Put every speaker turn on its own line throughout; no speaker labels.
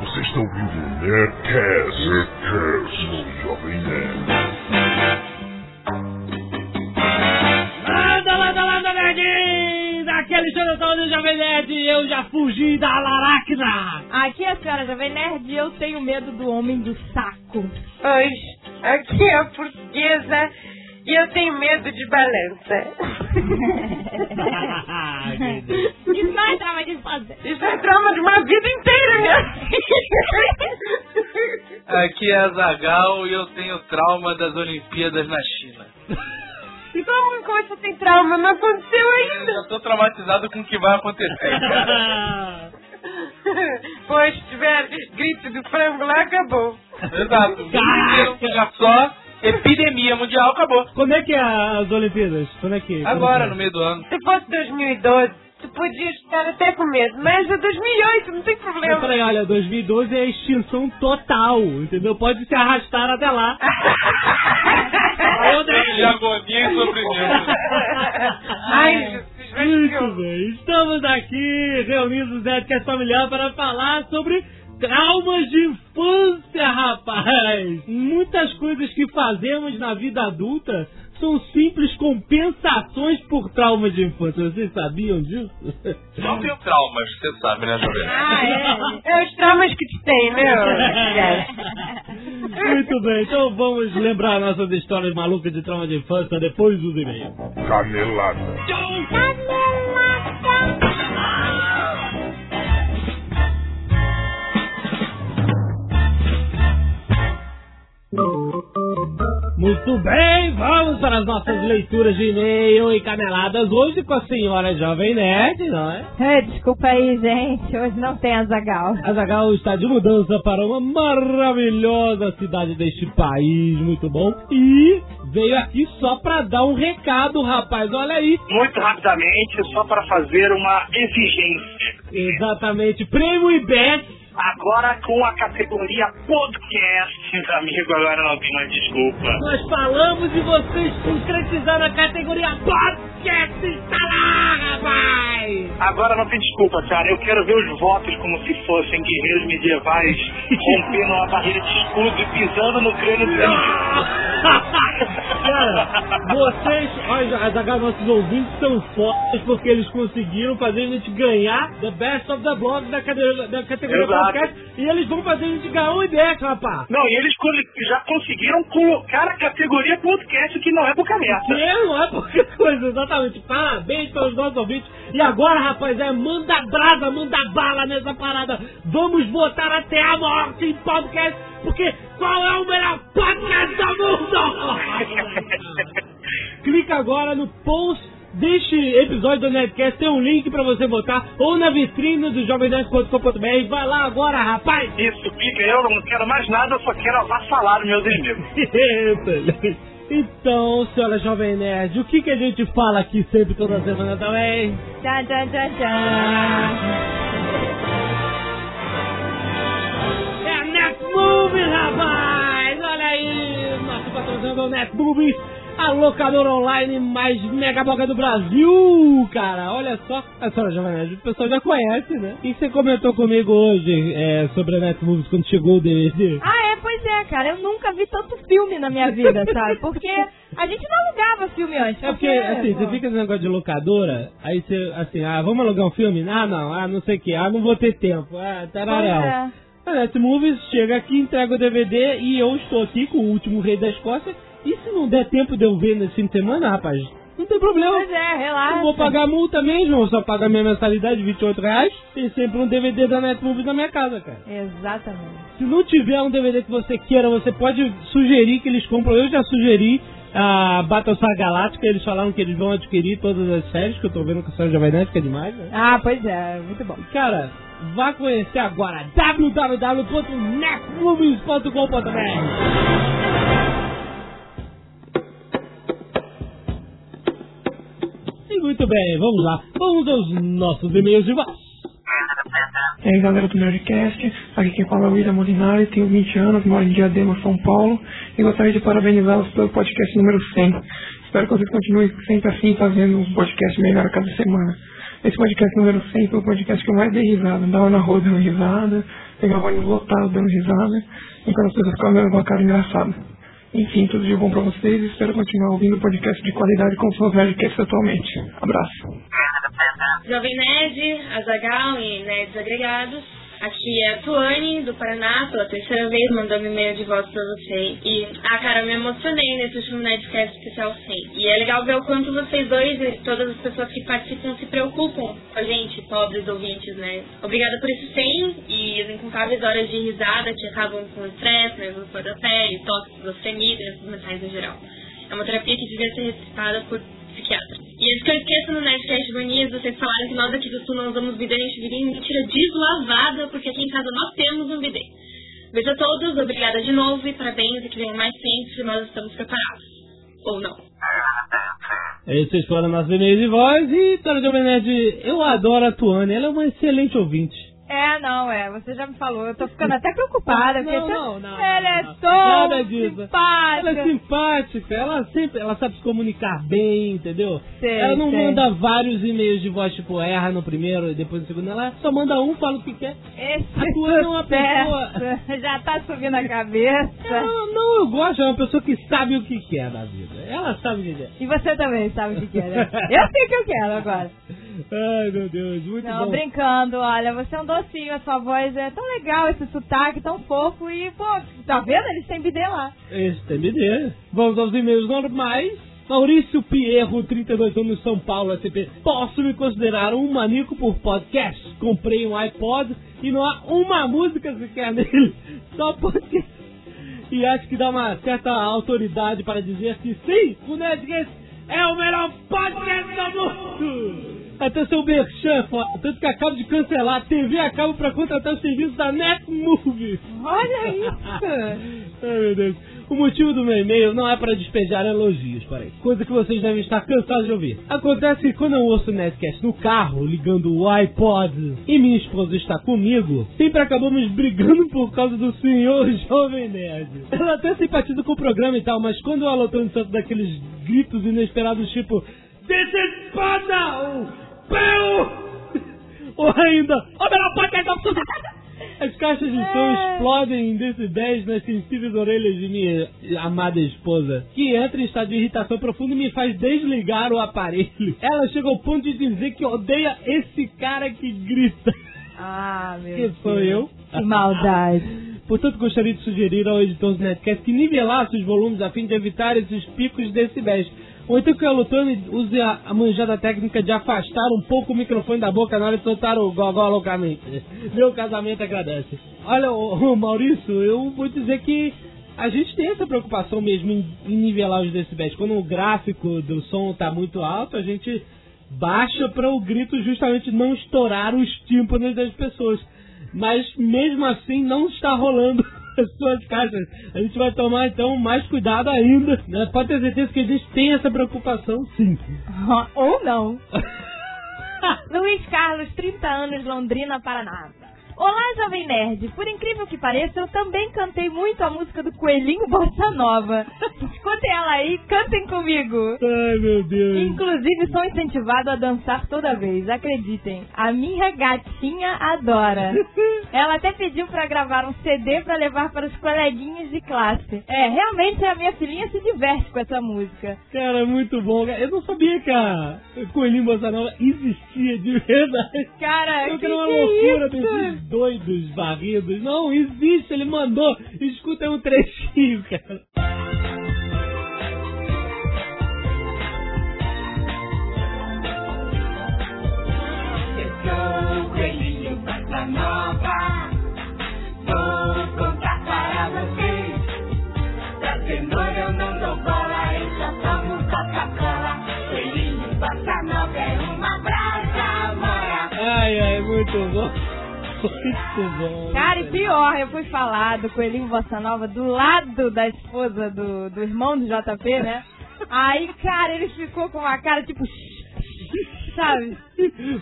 Você está ouvindo o Nerdcast, Nerdcast no Jovem Nerd.
Landa, landa, landa, nerds! Aqui é Alexandre Saulo do Jovem Nerd e eu já fugi da Laracna!
Aqui é a senhora Jovem Nerd e eu tenho medo do homem do saco.
Oi, aqui é a portuguesa e eu tenho medo de balança.
Isso não é trauma de infância.
Isso é trauma de uma vida inteira, minha
Aqui é a Zagal e eu tenho trauma das Olimpíadas na China.
Como que você tem trauma? Não aconteceu
Eu
ainda.
já tô traumatizado com o que vai acontecer, cara.
Pois, se tiver grito do frango lá, acabou.
Exato. Lugar só, epidemia mundial, acabou.
Quando é que é as Olimpíadas? Quando é que?
Agora,
quando
no meio do ano.
Se fosse 2012, tu podia estar até com medo. Mas é 2008, não tem problema.
peraí, olha, 2012 é extinção total, entendeu? Pode se arrastar até lá.
De agonia e sofrimento.
Ai, Jesus, vai
Muito bem, estamos aqui reunidos no Nerdcast Familiar para falar sobre traumas de infância, rapaz! Muitas coisas que fazemos na vida adulta são simples compensações por traumas de infância. Vocês sabiam disso?
Não tenho traumas, você sabe, né, Jovem?
Ah, é. É os traumas que tu tem, né?
Muito bem, então vamos lembrar nossas histórias malucas de trauma de infância depois dos e-mails.
Canelada.
Muito bem, vamos para as nossas leituras de e-mail e caneladas hoje com a senhora Jovem Nerd, não é?
É, desculpa aí, gente. Hoje não tem Azagal.
A Zagal está de mudança para uma maravilhosa cidade deste país, muito bom. E veio aqui só para dar um recado, rapaz, olha aí.
muito rapidamente, só para fazer uma exigência.
Exatamente, prêmio IBES.
Agora com a categoria podcast, amigo, agora não tem mais desculpa.
Nós falamos e vocês concretizaram a categoria podcast, está lá, rapaz!
Agora não tem desculpa, cara. Eu quero ver os votos como se fossem guerreiros medievais rompendo uma barreira de escudo e pisando no crânio do.
Cara, vocês, olha, Azaghal, nossos ouvintes são fodas porque eles conseguiram fazer a gente ganhar The Best of the Blog da categoria, da categoria
Exato.
Podcast e eles vão fazer a gente ganhar um IBEX, rapaz.
Não, e eles já conseguiram colocar a categoria podcast que não é boca aberta.
Que não é qualquer coisa, exatamente. Parabéns pelos nossos ouvintes. E agora, rapaz, é manda brasa, manda bala nessa parada. Vamos votar até a morte em podcast, porque qual é o melhor podcast do mundo? Clica agora no post deste episódio do Nerdcast, tem um link pra você botar, ou na vitrine do jovemnerd.com.br. Vai lá agora, rapaz!
Isso, fica, eu não quero mais nada, eu só quero avassalar os meus inimigos.
Então, senhora Jovem Nerd, o que, que a gente fala aqui sempre toda semana também?
Tchan, tchan, tchan, tchan.
É a Net Movies, rapaz! Olha aí, nosso patrocinador Net Movies, a locadora online mais mega boca do Brasil, cara! Olha só, a senhora Jovem Nerd, o pessoal já conhece, né? O que você comentou comigo hoje é, sobre a Net Movies quando chegou o DVD?
Ah, é, pois é, cara. Eu nunca vi tanto filme na minha vida, sabe? Porque a gente não alugava filme antes.
É porque, assim, você fica nesse negócio de locadora, aí você, assim, ah, vamos alugar um filme? Ah, não, ah, não sei o que, ah, não vou ter tempo, ah, tararau.
é.
A Net Movies chega aqui, entrega o DVD e eu estou aqui com o último Rei da Escócia. E se não der tempo de eu ver nesse fim de semana, rapaz, não tem problema.
Pois é, relaxa.
Não vou pagar multa mesmo, eu só pago a minha mensalidade de 28 reais. Tem sempre um DVD da Net Movies na minha casa, cara.
Exatamente.
Se não tiver um DVD que você queira, você pode sugerir que eles compram. Eu já sugeri a Battlestar Galáctica, eles falaram que eles vão adquirir todas as séries, que eu tô vendo que a série Jovem Nerd que é demais, né?
Ah, pois é, muito bom.
Cara, vá conhecer agora www.netmovies.com.br muito bem, vamos lá. Vamos aos nossos e-mails de voz.
E aí galera do Nerdcast, aqui quem fala é o William Molinari, tenho 20 anos, moro em Diadema, São Paulo e gostaria de parabenizá-los pelo podcast número 100. Espero que vocês continuem sempre assim, fazendo um podcast melhor a cada semana. Esse podcast número 100 foi o podcast que eu mais dei risada. Andava na rua dando risada, pegava ônibus lotado dando risada, enquanto as pessoas ficavam com uma cara engraçada. Enfim, tudo de bom pra vocês espero continuar ouvindo podcast de qualidade como são os podcasts atualmente. Abraço.
Jovem Nerd, Azagal e Nerds Agregados. Aqui é a Tuane, do Paraná, pela terceira vez, mandando e-mail de volta pra você. E, ah, cara, eu me emocionei nesse último Nerdcast especial 100. E é legal ver o quanto vocês dois e todas as pessoas que participam se preocupam com a gente, pobres ouvintes, né? Obrigada por esse 100 e as incontáveis horas de risada que acabam com estresse, nervos fora da pele, toque, esquizofrenia e doenças mentais em geral. É uma terapia que devia ser recitada por psiquiatras. E antes que eu esqueça no Nerdcast Manias, vocês falaram que nós aqui do Sul não usamos bidê, a gente viria mentira deslavada, porque aqui em casa nós temos um bidê. Beijo a todos, obrigada de novo e parabéns e que venham mais sempre, nós estamos preparados. Ou não.
Esses foram nossos e-mails de voz e, Dona Jovem Nerd, eu adoro a Tuane, ela é uma excelente ouvinte.
É, não, é. Você já me falou. Eu tô ficando até preocupada.
Não,
você-
não, não,
Ela é
não, não.
tão simpática.
Ela é simpática, ela sempre, ela sabe se comunicar bem, entendeu?
Sei,
ela não
sei.
manda vários e-mails de voz, tipo, erra no primeiro e depois no segundo, ela só manda um, fala o que quer.
Esse
A Tuane é uma pessoa-
já tá subindo a cabeça.
Não, não, eu gosto, é uma pessoa que sabe o que quer na vida. Ela sabe o que quer.
E você também sabe o que quer, né? Eu sei o que eu quero agora.
Ai, meu Deus, muito
Não,
bom.
brincando, olha, você é um docinho, a sua voz é tão legal, esse sotaque tão fofo e, pô, tá vendo? Eles têm bidê lá.
Esse tem BD. Vamos aos e-mails normais. Maurício Pierro, 32 anos, São Paulo, SP. Posso me considerar um maníaco por podcast? Comprei um iPod e não há uma música sequer nele, só podcast. E acho que dá uma certa autoridade para dizer que sim, o Nerdcast é o melhor podcast do mundo! Até seu merchan, foda. Tanto que acabo de cancelar a TV a cabo para contratar o serviço da Netmovie.
Olha isso!
Ai, meu Deus. O motivo do meu e-mail não é para despejar elogios, parei. Coisa que vocês devem estar cansados de ouvir. Acontece que quando eu ouço o Nerdcast no carro, ligando o iPod, e minha esposa está comigo, sempre acabamos brigando por causa do senhor Jovem Nerd. Ela até simpatiza com o programa e tal, mas quando o Alotão tanto daqueles gritos inesperados tipo This is! Pau! Ou ainda, melhor podcast do mundo! As caixas de som
É.
explodem em decibéis nas sensíveis orelhas de minha amada esposa, que entra em estado de irritação profunda e me faz desligar o aparelho. Ela chega ao ponto de dizer que odeia esse cara que grita.
Ah, meu
Que
Deus.
sou eu.
Que maldade.
Portanto, gostaria de sugerir ao editor do Netcast que nivelasse os volumes a fim de evitar esses picos de decibéis. Ou então que o Lutone use a, a manjada técnica de afastar um pouco o microfone da boca na hora de soltar o gogó loucamente. Meu casamento agradece. Olha, ô, ô, Maurício, eu vou dizer que a gente tem essa preocupação mesmo em, em nivelar os decibéis. Quando o gráfico do som está muito alto, a gente baixa para o grito justamente não estourar os tímpanos das pessoas. Mas mesmo assim não está rolando as suas caixas. A gente vai tomar então mais cuidado ainda. Né? Pode ter certeza que a gente tem essa preocupação sim.
Ou não. Luiz Carlos, 30 anos, Londrina, Paraná. Olá, Jovem Nerd. Por incrível que pareça, eu também cantei muito a música do Coelhinho Bossa Nova. Escutem ela aí, cantem comigo.
Ai meu Deus.
Inclusive, sou incentivado a dançar toda vez, acreditem. A minha gatinha adora. Ela até pediu pra gravar um CD pra levar para os coleguinhas de classe. É, realmente a minha filhinha se diverte com essa música.
Cara, muito bom. Eu não sabia que a Coelhinho Bossa Nova existia de verdade.
Cara,
Eu
que,
que uma loucura
é
desses
isso?
Doidos varridos. Não, existe, ele mandou. Escuta um trechinho, cara.
Sou coelhinho passa nova, vou contar para vocês. Pra cenoura eu não dou bola, eu só tomo Coca-Cola. Coelhinho passa nova é uma brasa mora.
Ai, ai, muito bom. Muito bom.
Cara, e pior, eu fui falar do Coelhinho Bossa Nova do lado da esposa do, do irmão do JP, né? Aí, cara, ele ficou com uma cara tipo. Sabe?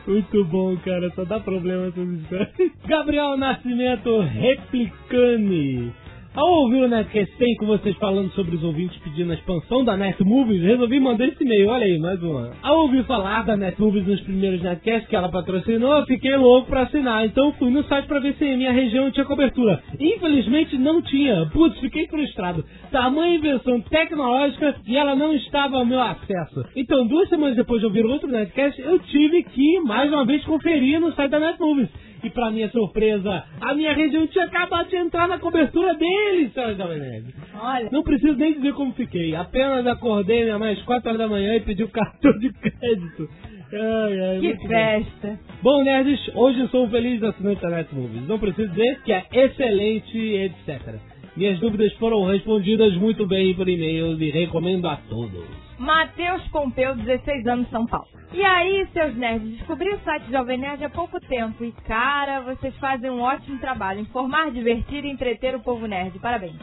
Muito bom, cara. Só dá problema essas histórias. Gabriel Nascimento Replicane. Ao ouvir o Netcast 100 com vocês falando sobre os ouvintes pedindo a expansão da Net Movies, resolvi mandar esse e-mail. Olha aí, mais uma. Ao ouvir falar da Net Movies nos primeiros Netcasts que ela patrocinou, fiquei louco pra assinar. Então fui no site pra ver se em minha região tinha cobertura. Infelizmente não tinha. Putz, fiquei frustrado. Tamanha invenção tecnológica e ela não estava ao meu acesso. Então, duas semanas depois de ouvir outro Netcast, eu tive que, mais uma vez, conferir no site da Net Movies. E pra minha surpresa, a minha região tinha acabado de entrar na cobertura deles, senhora Jovem Nerd.
Olha.
Não preciso nem dizer como fiquei. Apenas acordei minha mãe às 4 horas da manhã e pedi o cartão de crédito. Ai, ai,
Que festa.
Bom, nerds, hoje sou um feliz assinante da Net Movies. Não preciso dizer que é excelente, etc. Minhas dúvidas foram respondidas muito bem por e-mail e recomendo a todos.
Matheus Pompeu, 16 anos, São Paulo. E aí, seus nerds, descobri o site Jovem Nerd há pouco tempo e, cara, vocês fazem um ótimo trabalho. Informar, divertir e entreter o povo nerd. Parabéns.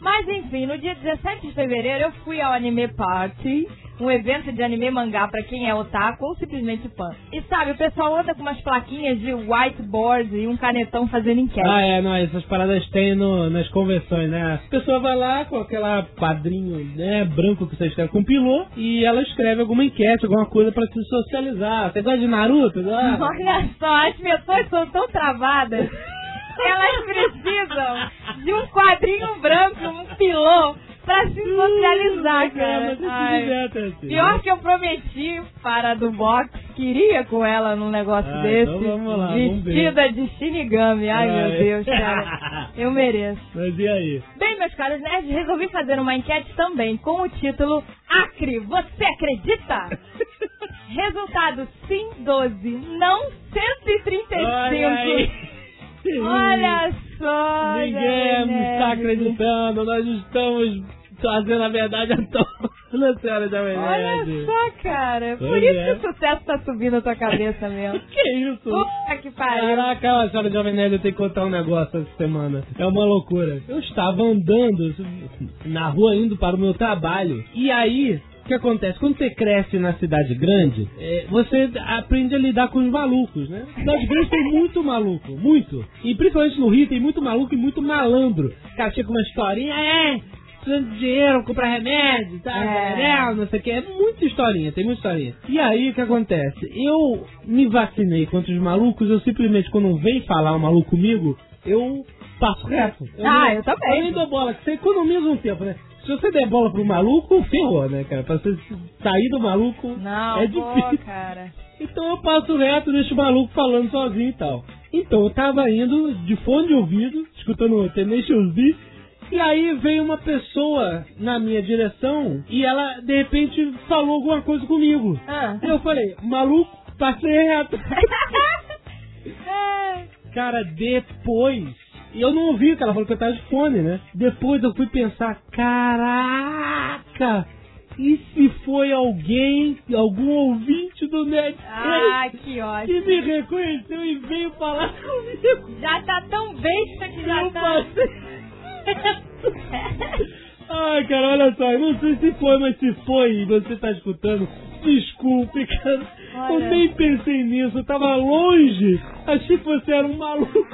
Mas enfim, no dia 17 de fevereiro eu fui ao Anime Party, um evento de anime mangá pra quem é otaku ou simplesmente fã. E sabe, o pessoal anda com umas plaquinhas de whiteboard e um canetão fazendo enquete.
Ah, é, não, essas paradas tem no, nas convenções, né? A pessoa vai lá com aquela quadrinho, né, branco que você escreve, compilou, e ela escreve alguma enquete, alguma coisa pra se socializar. Você gosta de Naruto?
Olha só, as pessoas são tão travadas. Elas precisam de um quadrinho branco, um pilô, pra se socializar, cara. Ai.
assim.
Pior que eu prometi para a do box que iria com ela num negócio
Ah,
desse.
então vamos lá, vamos ver.
vestida de Shinigami. Ai,
Ai.
meu Deus, cara. Eu mereço.
Mas e aí?
Bem, meus caros nerds, resolvi fazer uma enquete também com o título Acre, você acredita? Resultado sim 12, não 135.
Olha aí.
Olha só.
Ninguém está acreditando, nós estamos fazendo a verdade à toa, senhora Jovem
Olha
Nerd.
só, cara. Por
Pois
isso
é.
que o sucesso tá subindo na tua cabeça mesmo.
Que isso?
Puta que pariu.
Caraca, a senhora Jovem Nerd, eu tenho que contar um negócio essa semana. É uma loucura. Eu estava andando na rua indo para o meu trabalho. E aí, que acontece? Quando você cresce na cidade grande, é, você aprende a lidar com os malucos, né? Cidade grande tem muito maluco, muito. E principalmente no Rio tem muito maluco e muito malandro. O cara chega com uma historinha, é, precisando de dinheiro, comprar remédio, tá?
É.
É, não sei o que. É muita historinha, tem muita historinha. E aí, o que acontece? Eu me vacinei contra os malucos, eu simplesmente, quando vem falar um maluco comigo, eu passo reto. Eu
Ah, eu também.
Eu nem dou bola, que você economiza um tempo, né? Se você der bola pro maluco, ferrou, né, cara? Pra você sair do maluco
Não,
é
pô,
difícil.
cara.
Então eu passo reto, deixo o maluco falando sozinho e tal. Então eu tava indo de fone de ouvido, escutando o Tenacious D, e aí veio uma pessoa na minha direção e ela, de repente, falou alguma coisa comigo.
Ah.
E eu falei, maluco, passei reto. Cara, depois. E eu não ouvi que ela falou que eu tava de fone, né? Depois eu fui pensar, caraca! E se foi alguém, algum ouvinte do Net
Ah, que
que
ótimo.
me reconheceu e veio falar comigo?
Já tá tão besta que já
Eu
tá.
passei. Ai, cara, olha só, eu não sei se foi, mas se foi e você tá escutando, desculpe, cara. Eu
Olha.
nem pensei nisso, eu tava longe. Achei que você era um maluco.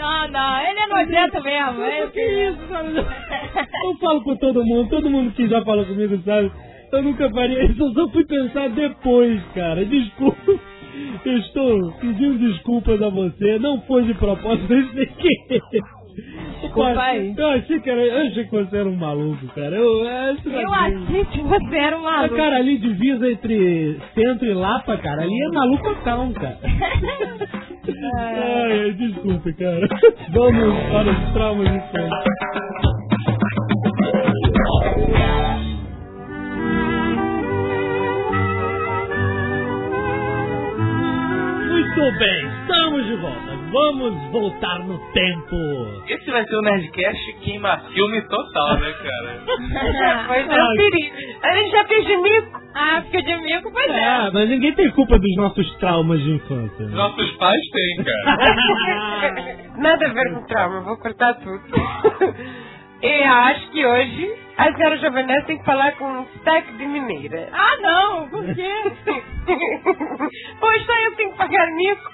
Não, não, ele é nojento mesmo. é
Que isso, cara? Eu falo com todo mundo, todo mundo que já falou comigo sabe. Eu nunca faria isso, eu só fui pensar depois, cara. Desculpa. Eu estou pedindo desculpas a você, não foi de propósito, foi sem querer.
Desculpa
Eu
aí.
achei- Eu achei, que era, eu achei que você era um maluco, cara. Eu, é,
Eu
daqui-
achei que você era um maluco.
cara, ali divisa entre centro e Lapa, cara, ali é maluco town, cara. Ai, ai, desculpe, cara. Vamos para os traumas de. Muito bem, estamos de volta. Vamos voltar no tempo.
Esse vai ser o Nerdcast queima filme total, né, cara?
Pois é, perigo. A gente já fez de mico.
Ah, fica de mico, pois é.
É, mas ninguém tem culpa dos nossos traumas de infância. né?
Nossos pais têm, cara.
Nada a ver com trauma, vou cortar tudo. Eu acho que hoje a senhora Jovenés tem que falar com um sotaque de mineira.
Ah, não, por quê?
Pois só eu tenho que pagar mico.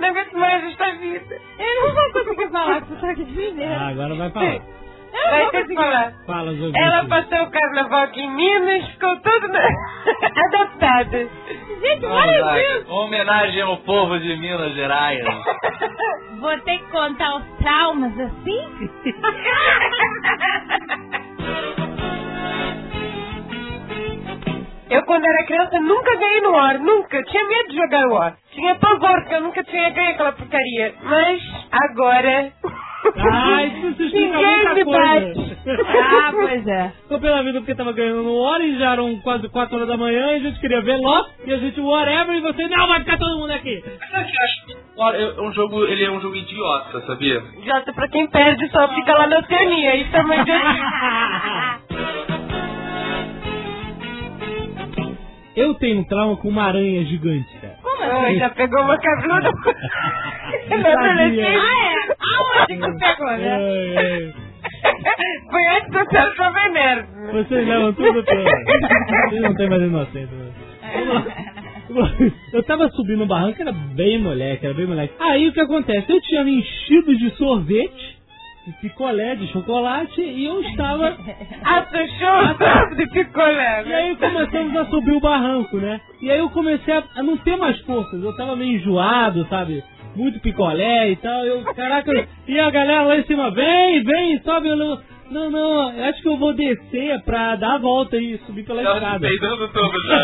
Não aguento mais esta vida.
Eu não vou conseguir falar com sotaque de mineiro.
Ah, agora vai falar.
Eu
Vai
vou
ter que
conseguir.
falar.
Fala,
Ela passou o carnaval aqui em Minas, ficou toda na- adaptada.
Gente, olha isso.
Homenagem ao povo de Minas Gerais.
Vou ter que contar os traumas assim?
Eu, quando era criança, nunca ganhei no War, nunca. Tinha medo de jogar no War. Tinha pavor, porque eu nunca tinha ganho aquela porcaria. Mas, agora...
Ai, isso explica
Ninguém
muita coisa.
Ah, pois é.
Tô pela vida porque tava ganhando no hora e já eram quase 4 horas da manhã e a gente queria ver Lost e a gente whatever e você, não, vai ficar todo mundo aqui.
O que eu acho? Olha, é um jogo, ele é um jogo idiota, sabia?
Jota, pra quem perde, só fica lá na Oceania. Isso é uma
Eu tenho um trauma com uma aranha gigante, cara.
Assim?
já pegou uma cabeluda.
Eu
Na adolescência.
Ah, é? Aonde que tu pegou, né?
Foi antes do seu Jovem Nerd.
Vocês levam tudo pra... Vocês não tem mais inocência. né? Eu tava subindo um barranco, era bem moleque, era bem moleque. Aí o que acontece? Eu tinha me enchido de sorvete, picolé, de chocolate, e eu estava.
Show de picolé.
E aí começamos a subir o barranco, né? E aí eu comecei a, a não ter mais forças, eu tava meio enjoado, sabe? Muito picolé e tal. Eu, caraca, e a galera lá em cima, vem, vem, sobe. Eu, não, não, eu acho que eu vou descer pra dar a volta e subir pela
se
escada.
peidando todo já.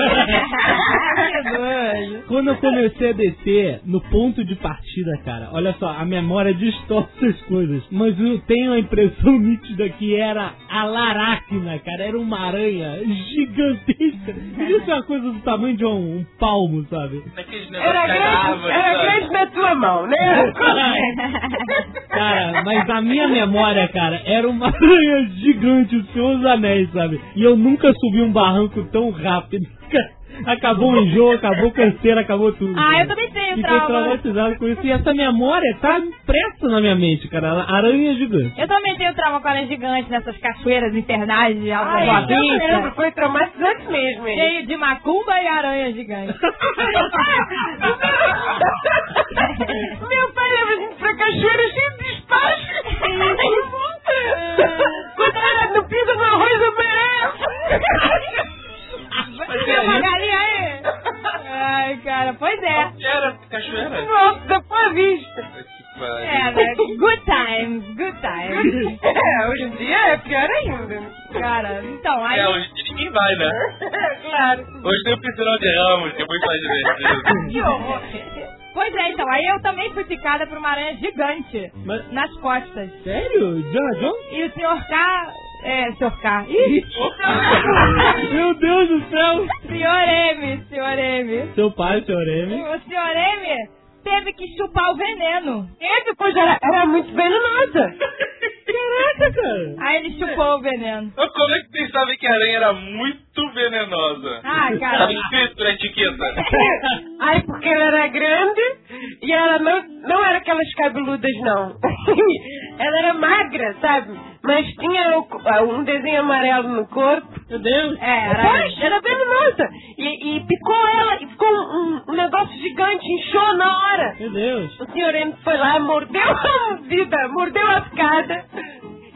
Quando eu comecei a descer no ponto de partida, cara, olha só, a memória distorce as coisas, mas eu tenho a impressão nítida que era a Laracna, cara, era uma aranha gigantesca. Isso é uma coisa do tamanho de um, um palmo, sabe?
Era grande, era grande na tua mão, né?
Cara, mas a minha memória, cara, era uma aranha gigante, o Senhor dos Anéis, sabe? E eu nunca subi um barranco tão rápido. Acabou o enjoo, acabou o canseiro, acabou tudo.
Ah,
cara.
eu também tenho
Fiquei
trauma.
traumatizado com isso. E essa memória tá impressa na minha mente, cara. Aranha gigante.
Eu também tenho trauma com aranha gigante nessas cachoeiras infernais de Alta
Ai,
Boa
eu lembro, foi traumatizante mesmo. hein?
Cheio de macumba e aranha gigante.
Meu pai leva a gente pra cachoeira cheio de espaço. Quando era no piso no arroz, eu mereço.
Tem uma galinha aí? Ai, cara, pois é.
Que era cachoeira?
No alto da Boa Vista.
É, né? Good times, good times.
É, hoje em dia é pior ainda.
Cara, então, aí...
É, hoje em dia ninguém vai, né?
claro.
Hoje tem o piscinão de ramos, que é muito mais divertido.
Que horror. Pois é, então, aí eu também fui picada por uma aranha gigante
Mas,
nas costas.
sério? Jones?
E o senhor K... É, senhor K. Ih,
Meu Deus do céu!
senhor M, senhor M.
Seu pai, seu M.
O senhor M teve que chupar o veneno.
E depois era, era muito venenosa.
Caraca, cara!
Aí ele chupou o veneno.
Mas como é que vocês sabem que a aranha era muito venenosa?
Ah,
Tava
cara.
escrito na etiqueta.
Ai, porque ela era grande e ela não, não era aquelas cabeludas, não. ela era magra, sabe? Mas tinha o- um desenho amarelo no corpo.
Meu Deus!
É, era...
Pois, era venenosa. E, e picou ela e ficou um, um negócio gigante, inchou na hora.
Meu Deus!
O senhor M foi lá, mordeu a vida, mordeu a escada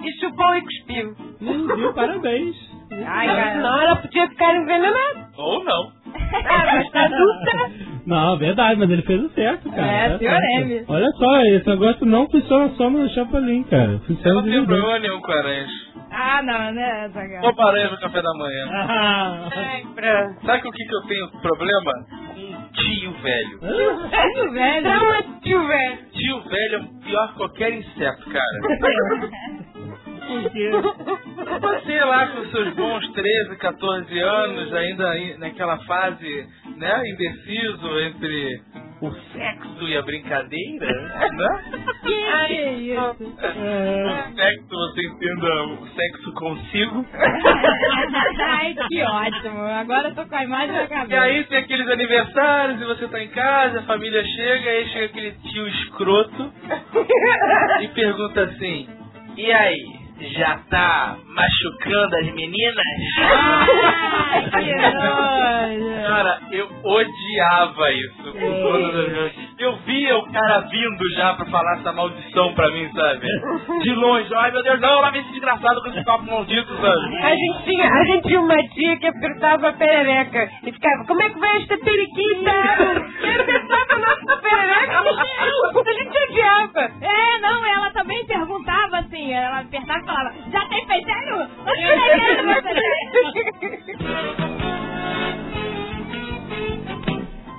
e chupou e cuspiu.
Meu Deus, parabéns!
Ai, cara.
Senão ela podia ficar envenenada.
Ou não.
Ah, mas tá adulta.
Não, verdade, mas ele fez o certo, cara.
É,
Tá
senhor. M.
Olha só, esse negócio não funciona só no Chapolin, cara.
Eu
Funciona
não
de
tenho
verdade.
problema nenhum com.
Ah, não, né, Zagal?
Vou para aranha no café da manhã.
Ah,
pronto.
Sabe com o que, que eu tenho problema? Com tio velho.
Muito velho.
Trauma tio velho.
Tio velho é pior que qualquer inseto, cara.
por quê?
Você lá com seus bons 13, 14 anos, ainda naquela fase, né, indeciso entre o sexo e a brincadeira, né?
Que isso?
É,
O sexo, você entenda o sexo consigo.
Ai, que ótimo. Agora eu tô com a imagem na
E
cabeça.
aí tem aqueles aniversários e você tá em casa, a família chega, aí chega aquele tio escroto e pergunta assim, e aí, já tá machucando as meninas?
Ai.
Cara, eu odiava isso com todas as minhas... eu via o cara vindo já pra falar essa maldição pra mim, sabe? De longe. Ai, meu Deus, não, lá vem esse desgraçado com esse copo maldito, sabe?
A gente, tinha, a gente tinha uma tia que apertava a perereca e ficava, como é que vai esta periquita? E apertava a nossa perereca, a gente odiava.
É, não, ela também perguntava assim, ela apertava falava, já tem tem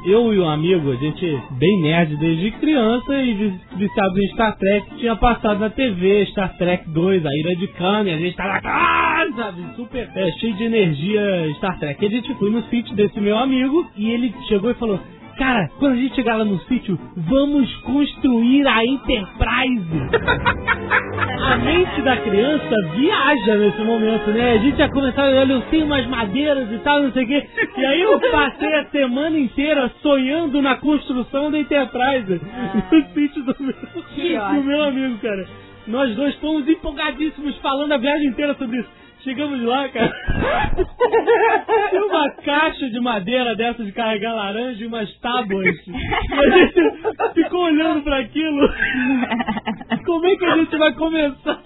Eu e um amigo, a gente bem nerd desde criança e vi- viciado em Star Trek, tinha passado na TV Star Trek 2, a Ira de Khan, e a gente tava, ah, sabe, super é, cheio de energia Star Trek. E a gente foi no sítio desse meu amigo e ele chegou e falou, cara, quando a gente chegar lá no sítio, vamos construir a Enterprise. A mente da criança viaja nesse momento, né? A gente já começava, olha, eu tenho umas madeiras e tal, não sei o quê. E aí eu passei a semana inteira sonhando na construção da Enterprise. No sítio do meu, do meu amigo, cara. Nós dois fomos empolgadíssimos falando a viagem inteira sobre isso. Chegamos lá, cara. Tinha uma caixa de madeira dessa de carregar laranja e umas tábuas. E a gente ficou olhando pra aquilo. Como é que a gente vai começar?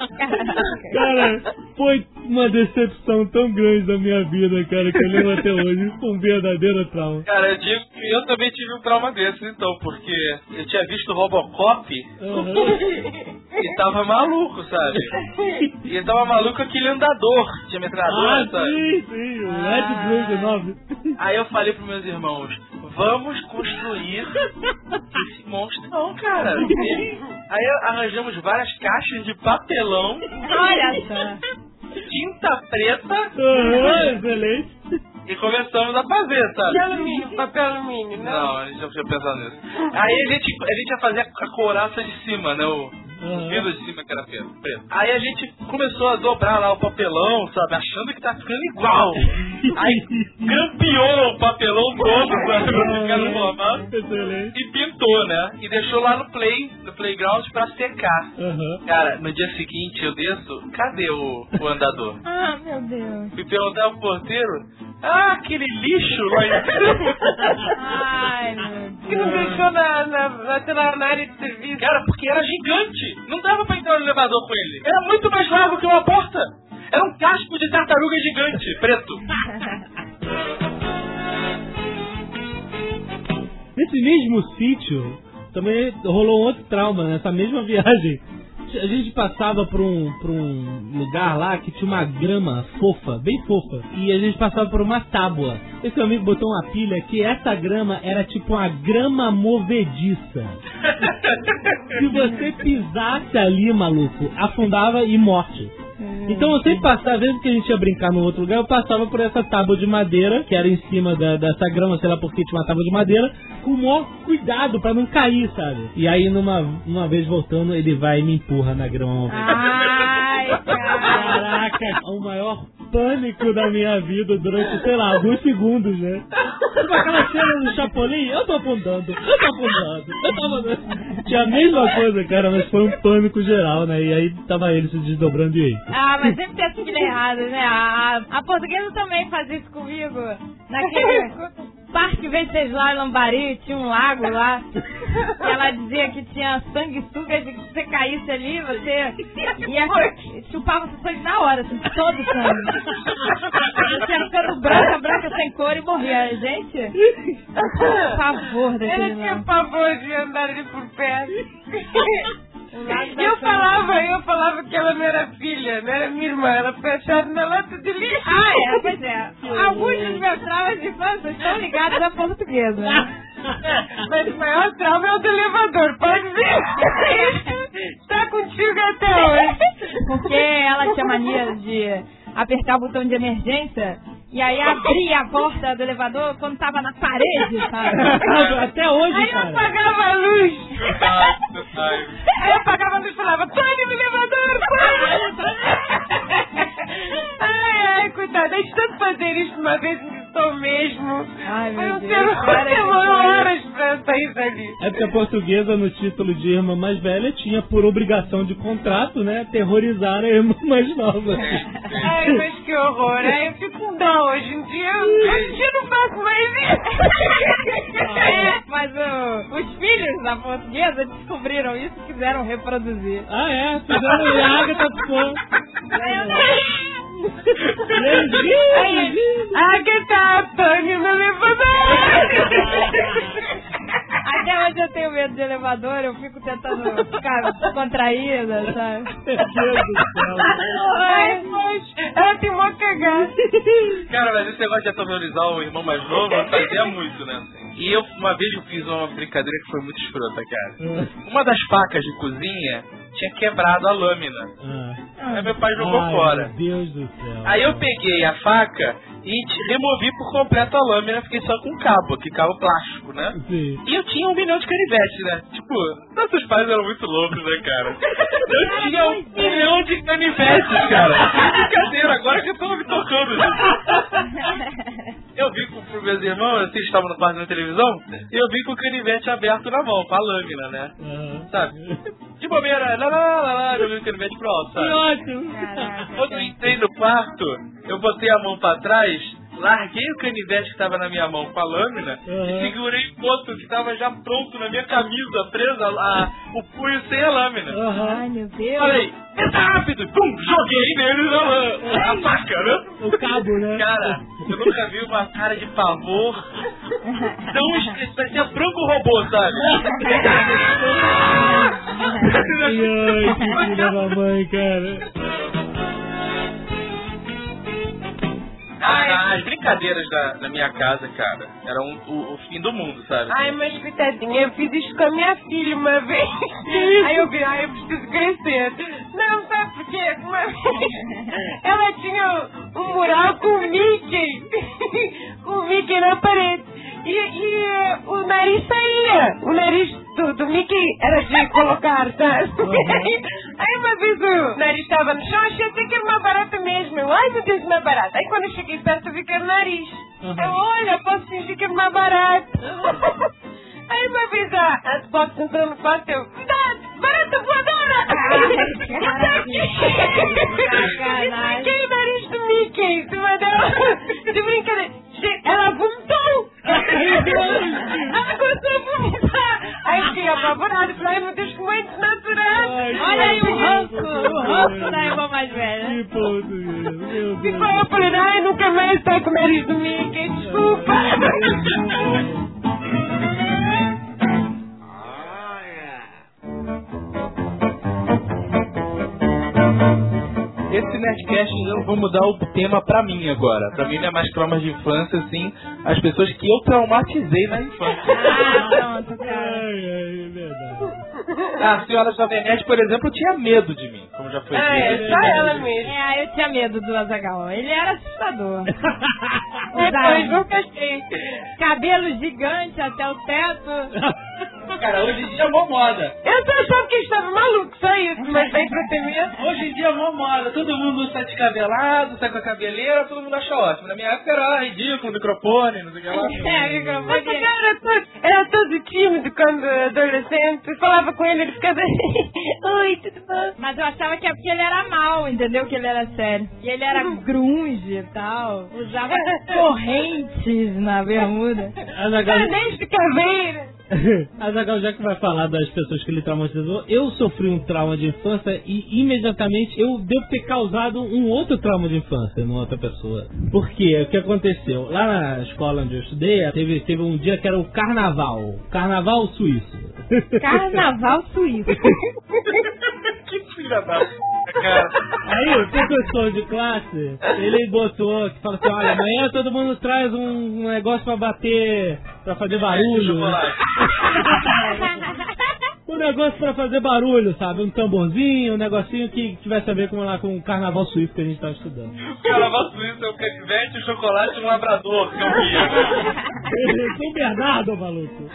Cara, foi uma decepção tão grande da minha vida, cara, que eu lembro até hoje. Foi um verdadeiro trauma.
Cara, eu digo que eu também tive um trauma desses, então, porque eu tinha visto Robocop e tava maluco, sabe? E tava maluco aquele andador, tinha metralhadora,
Ah,
sabe?
sim, sim, o Red Blue 19.
Aí eu falei pros meus irmãos, vamos construir esse monstro. Não, cara. Aí arranjamos várias caixas de papelão,
Olha só.
tinta preta
Aham, excelente.
e começamos a fazer, sabe?
Papel alumínio, papel alumínio, não.
Não, a gente já tinha pensado nisso. Aí a gente, a gente ia fazer a couraça de cima, né? O, vidro de cima que era preto. preto. Aí a gente começou a dobrar lá o papelão, sabe? Achando que tá ficando igual. Aí grampeou o papelão todo, sabe? Pra ficar no normal.
Excelente.
E pintou, né? E deixou lá no play, no playground pra secar.
Aham.
Cara, no dia seguinte eu desço, cadê o, o andador?
Ah, meu Deus.
Fui perguntar ao porteiro, ah, aquele lixo lá em cima.
Ai, meu
Que não deixou na, na, na, na área de serviço.
Cara, porque era gigante. Não dava pra entrar no elevador com ele. Era muito mais largo que uma porta. Era um casco de tartaruga gigante, preto.
Nesse mesmo sítio, também rolou um outro trauma nessa mesma viagem. A gente passava por um, por um lugar lá que tinha uma grama fofa, bem fofa, e a gente passava por uma tábua. Esse meu amigo botou uma pilha que essa grama era tipo uma grama movediça. Se você pisasse ali, maluco, afundava e morte. Então eu sempre passava, às vezes que a gente ia brincar no outro lugar, eu passava por essa tábua de madeira, que era em cima da, dessa grama, sei lá porque tinha uma tábua de madeira, com o maior cuidado pra não cair, sabe? E aí, numa uma vez voltando, ele vai e me empurra na grama.
Ai, cara.
Caraca, o maior pânico da minha vida durante, sei lá, alguns segundos, né? Tipo aquela cena do Chapolin, eu tô afundando, eu tô afundando, eu tô. Tinha a mesma coisa, cara, mas foi um pânico geral, né? E aí tava ele se desdobrando e aí.
Ah, mas sempre tem essa filha errada, né? A, a portuguesa também fazia isso comigo. Naquele Parque Venceslau em Lambari, tinha um lago lá. Ela dizia que tinha sanguessuga de que você caísse ali, você ia chupava o sangue na hora, assim, todo sangue. Você ia ficando branca, branca, sem cor e morria. Gente, por favor daquele
Ela tinha pavor de andar ali por perto.
Da
Eu falava, eu falava que ela não era filha, não era minha irmã, ela foi achada na lata de lixo.
Ah, é, pois é. Alguns dos meus traumas de infância estão ligados à portuguesa.
Mas o maior trauma é o do elevador, pode ver. Está contigo até hoje.
Porque ela tinha mania de apertar o botão de emergência e aí abria a porta do elevador quando tava na parede, sabe?
Até hoje,
Aí eu
cara.
apagava a luz. Aí eu apagava a luz e falava, pane no elevador, pane. Ai, ai, coitada, a gente tanto fazer isso uma vez irritou mesmo.
Ai, meu Deus.
demorou horas pra sair dali.
É porque a portuguesa, no título de irmã mais velha, tinha por obrigação de contrato, né, terrorizar a irmã mais nova.
Ai, mas que horror. Ai, eu fico com Não, hoje em dia, hoje em dia eu não faço mais isso.
É, mas o- os filhos da portuguesa descobriram isso e quiseram reproduzir.
Ah, é? Fizeram o Agatha ficou.
Aí, Agatha, Tânia no elevador.
Até hoje eu tenho medo de elevador, eu fico tentando ficar contraída, sabe?
Meu Deus do céu.
Ai, mas ela tem uma cagada.
Cara, mas esse negócio de aterrorizar o irmão mais novo fazia muito, né? E eu, uma vez eu fiz uma brincadeira que foi muito escrota, cara. Uma das facas de cozinha tinha quebrado a lâmina.
Ah.
Aí meu pai jogou
Ai,
fora.
Meu Deus do céu.
Aí eu peguei a faca e removi por completo a lâmina, fiquei só com o cabo, que cabo plástico, né?
Sim.
E eu tinha um milhão de canivetes, né? Tipo, nossos pais eram muito loucos, né, cara? Eu tinha um milhão de canivetes, cara. Que brincadeira, agora que eu tô me tocando. gente. Eu vi com pro meus irmãos, assim, estavam no quarto da televisão, e eu vi com o canivete aberto na mão, com a lâmina, né?
Ah.
Sabe? De bobeira, lá, lá, lá, lá, eu vi o canivete pro alto,
Que
sabe?
ótimo.
Quando eu entrei no quarto, eu botei a mão pra trás, larguei o canivete que tava na minha mão com a lâmina
Uhum.
e segurei o outro que tava já pronto na minha camisa, presa a, o punho sem a lâmina.
Aham.
Ai, meu Deus.
Falei, entra rápido! Pum, joguei nele na lã- a faca, né?
O cabo, né?
Cara, eu nunca vi uma cara de pavor tão esquisita, parecia branco robô, sabe?
Ai, que filha da mamãe, cara.
Ah, as brincadeiras da, da minha casa, cara, eram o, o fim do mundo, sabe?
Ai, mas coitadinha, eu fiz isso com a minha filha uma vez. Aí eu vi, ai, eu preciso crescer. Não, sabe por quê? Uma vez ela tinha um mural com o Mickey. com o Mickey na parede. E, e eh, o nariz saía. O nariz do, do Mickey era de colocar, sabe? Aí uma vez o nariz estava no chão, achei até que era uma barata mesmo. Eu, ai meu Deus, uma barata. Aí quando eu cheguei perto, eu vi que era o nariz. Eu, olha, posso fingir que era uma barata. Aí uma vez a, a Box entrou no quarto, eu, cuidado, barata voadora! Fiquei o nariz do Mickey em cima dela. De brincadeira. Ela vomitou! Ela começou a vomitar! Aí eu fiquei apavorada, falei, ai meu Deus, como é desnaturado!
Olha aí o ranço, o ranço da irmã mais velha.
Que português, meu Deus.
Ficou, eu falei, ai, nunca mais tá com o nariz do Mickey, desculpa!
Esse Nerdcast eu vou mudar o tema pra mim agora. Pra mim não é mais traumas de infância, assim, as pessoas que eu traumatizei na infância.
Ah, pronto, cara.
ai, é verdade.
A senhora Jovem Nerd, por exemplo, tinha medo de mim, como já foi
Ah, é,
dito.
só ela mesmo.
É, eu tinha medo do Azagal. Ele era assustador.
Depois nunca achei.
Cabelo gigante até o teto.
Cara, hoje em dia é mó moda.
Eu só achava que estava maluco, só isso, mas daí pra ter medo.
Hoje em dia é mó moda. Todo mundo sai descabelado, sai com a cabeleira, todo mundo acha ótimo. Na minha época era ridículo, microfone, não sei o que lá.
É, microfone.
Mas o cara era todo, era todo tímido quando adolescente. Eu falava com ele, ele ficava. Oi, tudo bom?
Mas eu achava que é porque ele era mal, entendeu? Que ele era sério. E ele era grunge e tal. Usava correntes na bermuda.
Anéis de caveira.
Azaghal, já que vai falar das pessoas que ele traumatizou, eu sofri um trauma de infância e imediatamente eu devo ter causado um outro trauma de infância numa outra pessoa. Por quê? O que aconteceu? Lá na escola onde eu estudei, teve, teve um dia que era o carnaval. Carnaval suíço.
Carnaval suíço.
que filha da cara.
Aí o professor de classe, ele botou, que fala assim, olha, amanhã todo mundo traz um negócio pra bater, pra fazer barulho.
Chocolate.
Um negócio pra fazer barulho, sabe? Um tamborzinho, um negocinho que tivesse a ver com, lá, com o carnaval suíço que a gente tava estudando.
O carnaval suíço é o canivete, o chocolate e um labrador, via.
São Bernardo, maluco.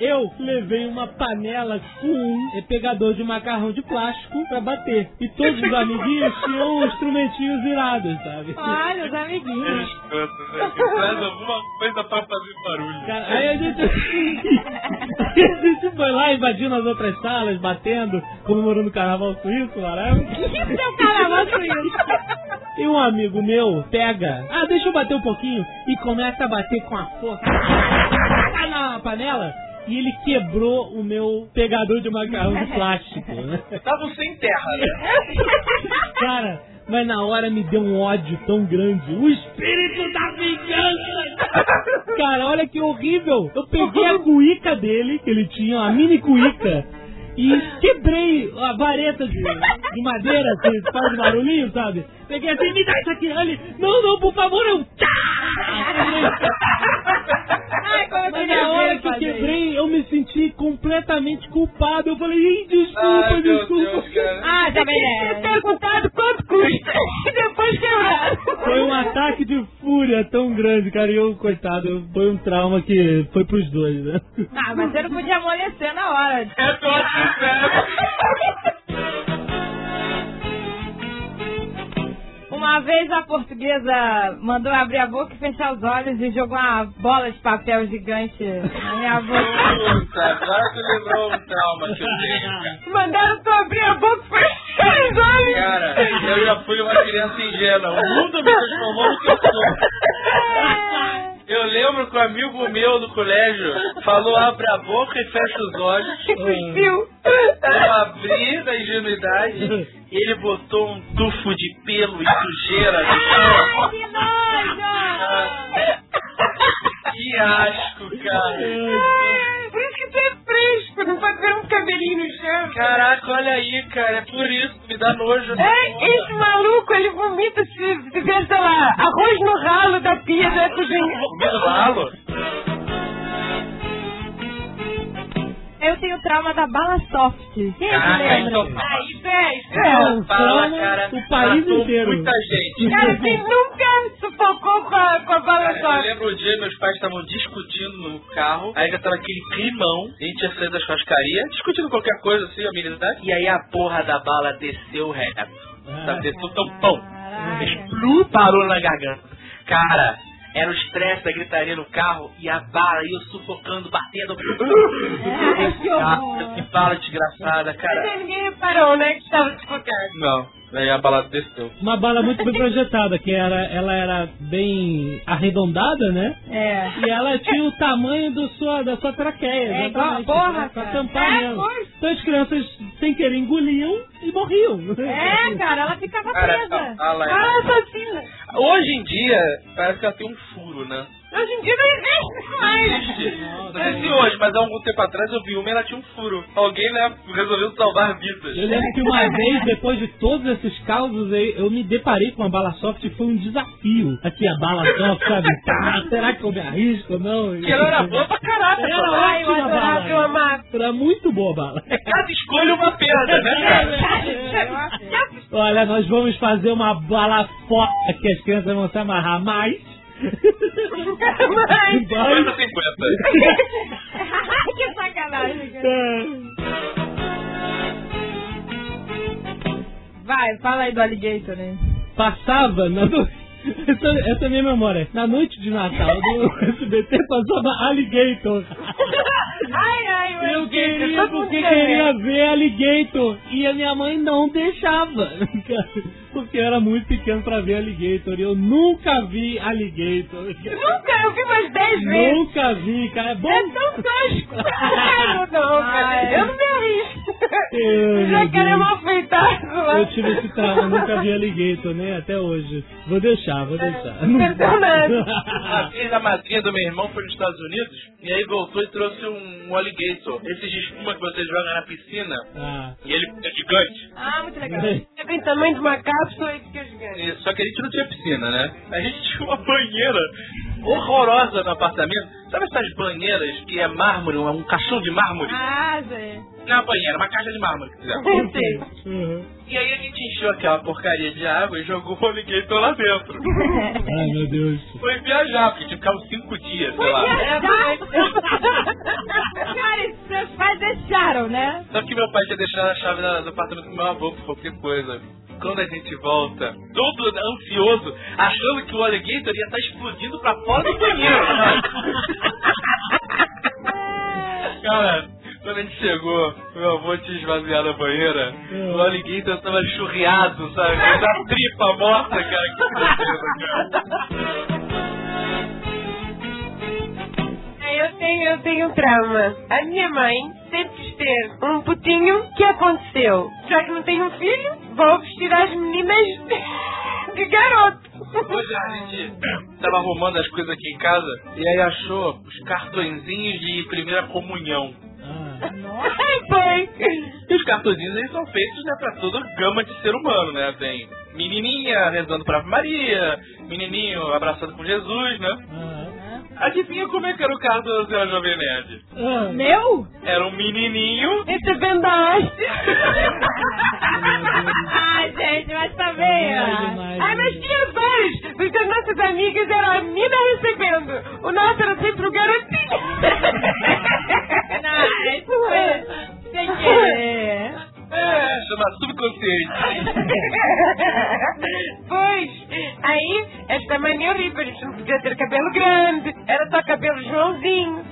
Eu levei uma panela com um pegador de macarrão de plástico pra bater. E todos os amiguinhos tinham instrumentinhos irados, sabe?
Olha, os amiguinhos.
Faz alguma coisa pra fazer barulho.
Cara, aí a gente. a gente foi lá invadindo as outras salas, batendo, comemorando o carnaval suíço, maravilha.
É o carnaval suíço.
E um amigo meu pega, ah, deixa eu bater um pouquinho, e começa a bater com a força na panela. E ele quebrou o meu pegador de macarrão de plástico. né?
Estavam sem terra, né?
Cara, mas na hora me deu um ódio tão grande. O espírito da vingança! Cara, olha que horrível! Eu peguei a cuíca dele, que ele tinha, uma mini cuíca, e quebrei a vareta de, de madeira que faz barulhinho, sabe? Peguei assim, me dá isso aqui. Ele, não, não, por favor, eu.
Ai, como eu
Mas na hora que eu quebrei, senti completamente culpado. Eu falei, desculpa,
Ai,
desculpa.
Deus.
Ah, Jovem Nerd.
Perguntado quanto custa e depois quebrado.
Foi um ataque de fúria tão grande, cara. E eu, coitado, foi um trauma que foi pros dois, né?
Ah, mas você não podia amolecer na hora.
É tô sincero.
Uma vez a portuguesa mandou abrir a boca e fechar os olhos e jogou uma bola de papel gigante na minha boca.
Puta, agora tu lembrou um trauma que eu tenho.
Mandaram tu abrir a boca e fechar os olhos.
Cara, eu já fui uma criança ingênua. O mundo me transformou no que eu sou. Eu lembro que um amigo meu do colégio falou abre a boca e fecha os olhos.
Cuspiu.
Eu abri da ingenuidade ele botou um tufo de pelo e sujeira no chão.
Que nojo!
Que asco, cara.
Por isso que tu é fresco, não pode ver um cabelinho no chão.
Caraca, olha aí, cara. É por isso que me dá nojo.
É, esse maluco, ele vomita se tiver, sei lá, arroz no ralo da pia da cozinha.
Comendo ralo?
Eu tenho trauma da bala soft. Quem é que
Caraca,
lembra?
então...
Aí, velho.
É, um trauma
cara,
o país inteiro.
muita gente.
Cara, você nunca sufocou com a, com a bala
Cara, eu
só.
lembro o dia meus pais estavam discutindo no carro, aí já tava aquele climão, a gente ia sair da churrascaria, discutindo qualquer coisa assim, amenidade, e aí a porra da bala desceu reto. Sabe, desceu tão pão.
Caraca.
Explodiu, parou na garganta. Cara, era o estresse da gritaria no carro e a bala, e eu sufocando, batendo.
Ai, que
Ah, que bala desgraçada, cara.
Ninguém reparou, né, que estava sufocado.
Não, aí a bala desceu.
Uma bala muito bem projetada, que era, ela era bem arredondada, né?
É.
E ela tinha o tamanho do sua, da sua traqueia.
É igual porra,
pra- pra
cara.
tampar
É.
Então as crianças, sem querer, engoliam e morriam.
É, cara, ela ficava
Cara,
presa.
a bala
Ah,
é...
assassina.
Hoje em dia, parece que ela tem um furo, né?
Hoje em dia não existe mais.
existe. Não sei se hoje, mas há algum tempo atrás eu vi uma e ela tinha um furo. Alguém, né, resolveu salvar vidas.
Eu lembro que uma vez, depois de todos esses causos aí, eu me deparei com a bala soft e foi um desafio. Aqui a bala soft, sabe? Tá, será que eu me arrisco ou não?
Porque ela era boa pra caralho.
Era
essa
Ai, eu
ótima
adorava,
bala.
eu amava.
Era muito boa a bala.
É cada escolha uma perda, né, cara?
Olha, nós vamos fazer uma bala foda que as crianças vão se amarrar mais.
Mas,
50-50.
que sacanagem. cara. Vai, fala aí do alligator, né?
Passava na no... essa, essa é a minha memória. Na noite de Natal do SBT passava Alligator.
ai, ai,
Eu queria porque
quer
queria
ver.
ver Alligator. E a minha mãe não deixava. Porque eu era muito pequeno pra ver Alligator. E eu nunca vi Alligator.
Nunca, eu vi umas 10 vezes.
Nunca vi, cara. É bom.
É tão tosco. Não, cara. Eu não me arrisco.
Eu,
Já quero
Deus.
mal feitado lá.
Eu tive esse trauma, nunca vi Alligator, né? Até hoje. Vou deixar, vou deixar.
Personagem.
A filha da madrinha do meu irmão foi nos Estados Unidos e aí voltou e trouxe um, um alligator. Esses de espuma que você joga na piscina
Ah.
e ele é gigante.
Ah, muito legal.
Tem tamanho de uma cápsula e fica gigante.
E- Só que a gente não tinha piscina, né? A gente tinha uma banheira horrorosa no apartamento. Sabe essas banheiras que é mármore, um caixão de mármore?
Ah, gente.
Não é uma banheira, uma caixa de mármore que fizeram.
Uhum.
E aí a gente encheu aquela porcaria de água e jogou o alligator lá dentro.
Ai, meu Deus.
Foi viajar, porque tinha que ficar uns cinco dias, sei lá.
Cara, e seus pais deixaram, né?
Só que meu pai tinha deixado a chave do apartamento do meu avô por qualquer coisa. Quando a gente volta, todo ansioso, achando que o alligator ia estar explodindo pra fora do banheiro. Cara, quando a gente chegou, meu avô tinha esvaziado a banheira, o alligator tava churriado, sabe? Da tripa morta, cara. Que tristeza, cara.
Eu tenho, eu tenho um trauma. A minha mãe sempre quis ter um putinho. Que aconteceu? Já que não tenho um filho, vou vestir as meninas de garoto.
Hoje a gente tava arrumando as coisas aqui em casa e aí achou os cartõezinhos de primeira comunhão.
Foi.
E os cartõezinhos eles são feitos né, pra toda gama de ser humano, né? Tem menininha rezando pra Maria, menininho abraçando com Jesus, né? Adivinha como é que era o cartão da senhora Jovem Nerd?
Meu?
Era um menininho
Recebendo a haste.
Ai, gente, mas também, ó.
Ai, mas tinha vários. Porque as nossas amigas eram a menina recebendo. O nosso era sempre o garotinho.
Não, isso foi sem querer.
É, chama subconsciente.
pois, aí, esta mania horrível, a gente não podia ter cabelo grande, era só cabelo Joãozinho.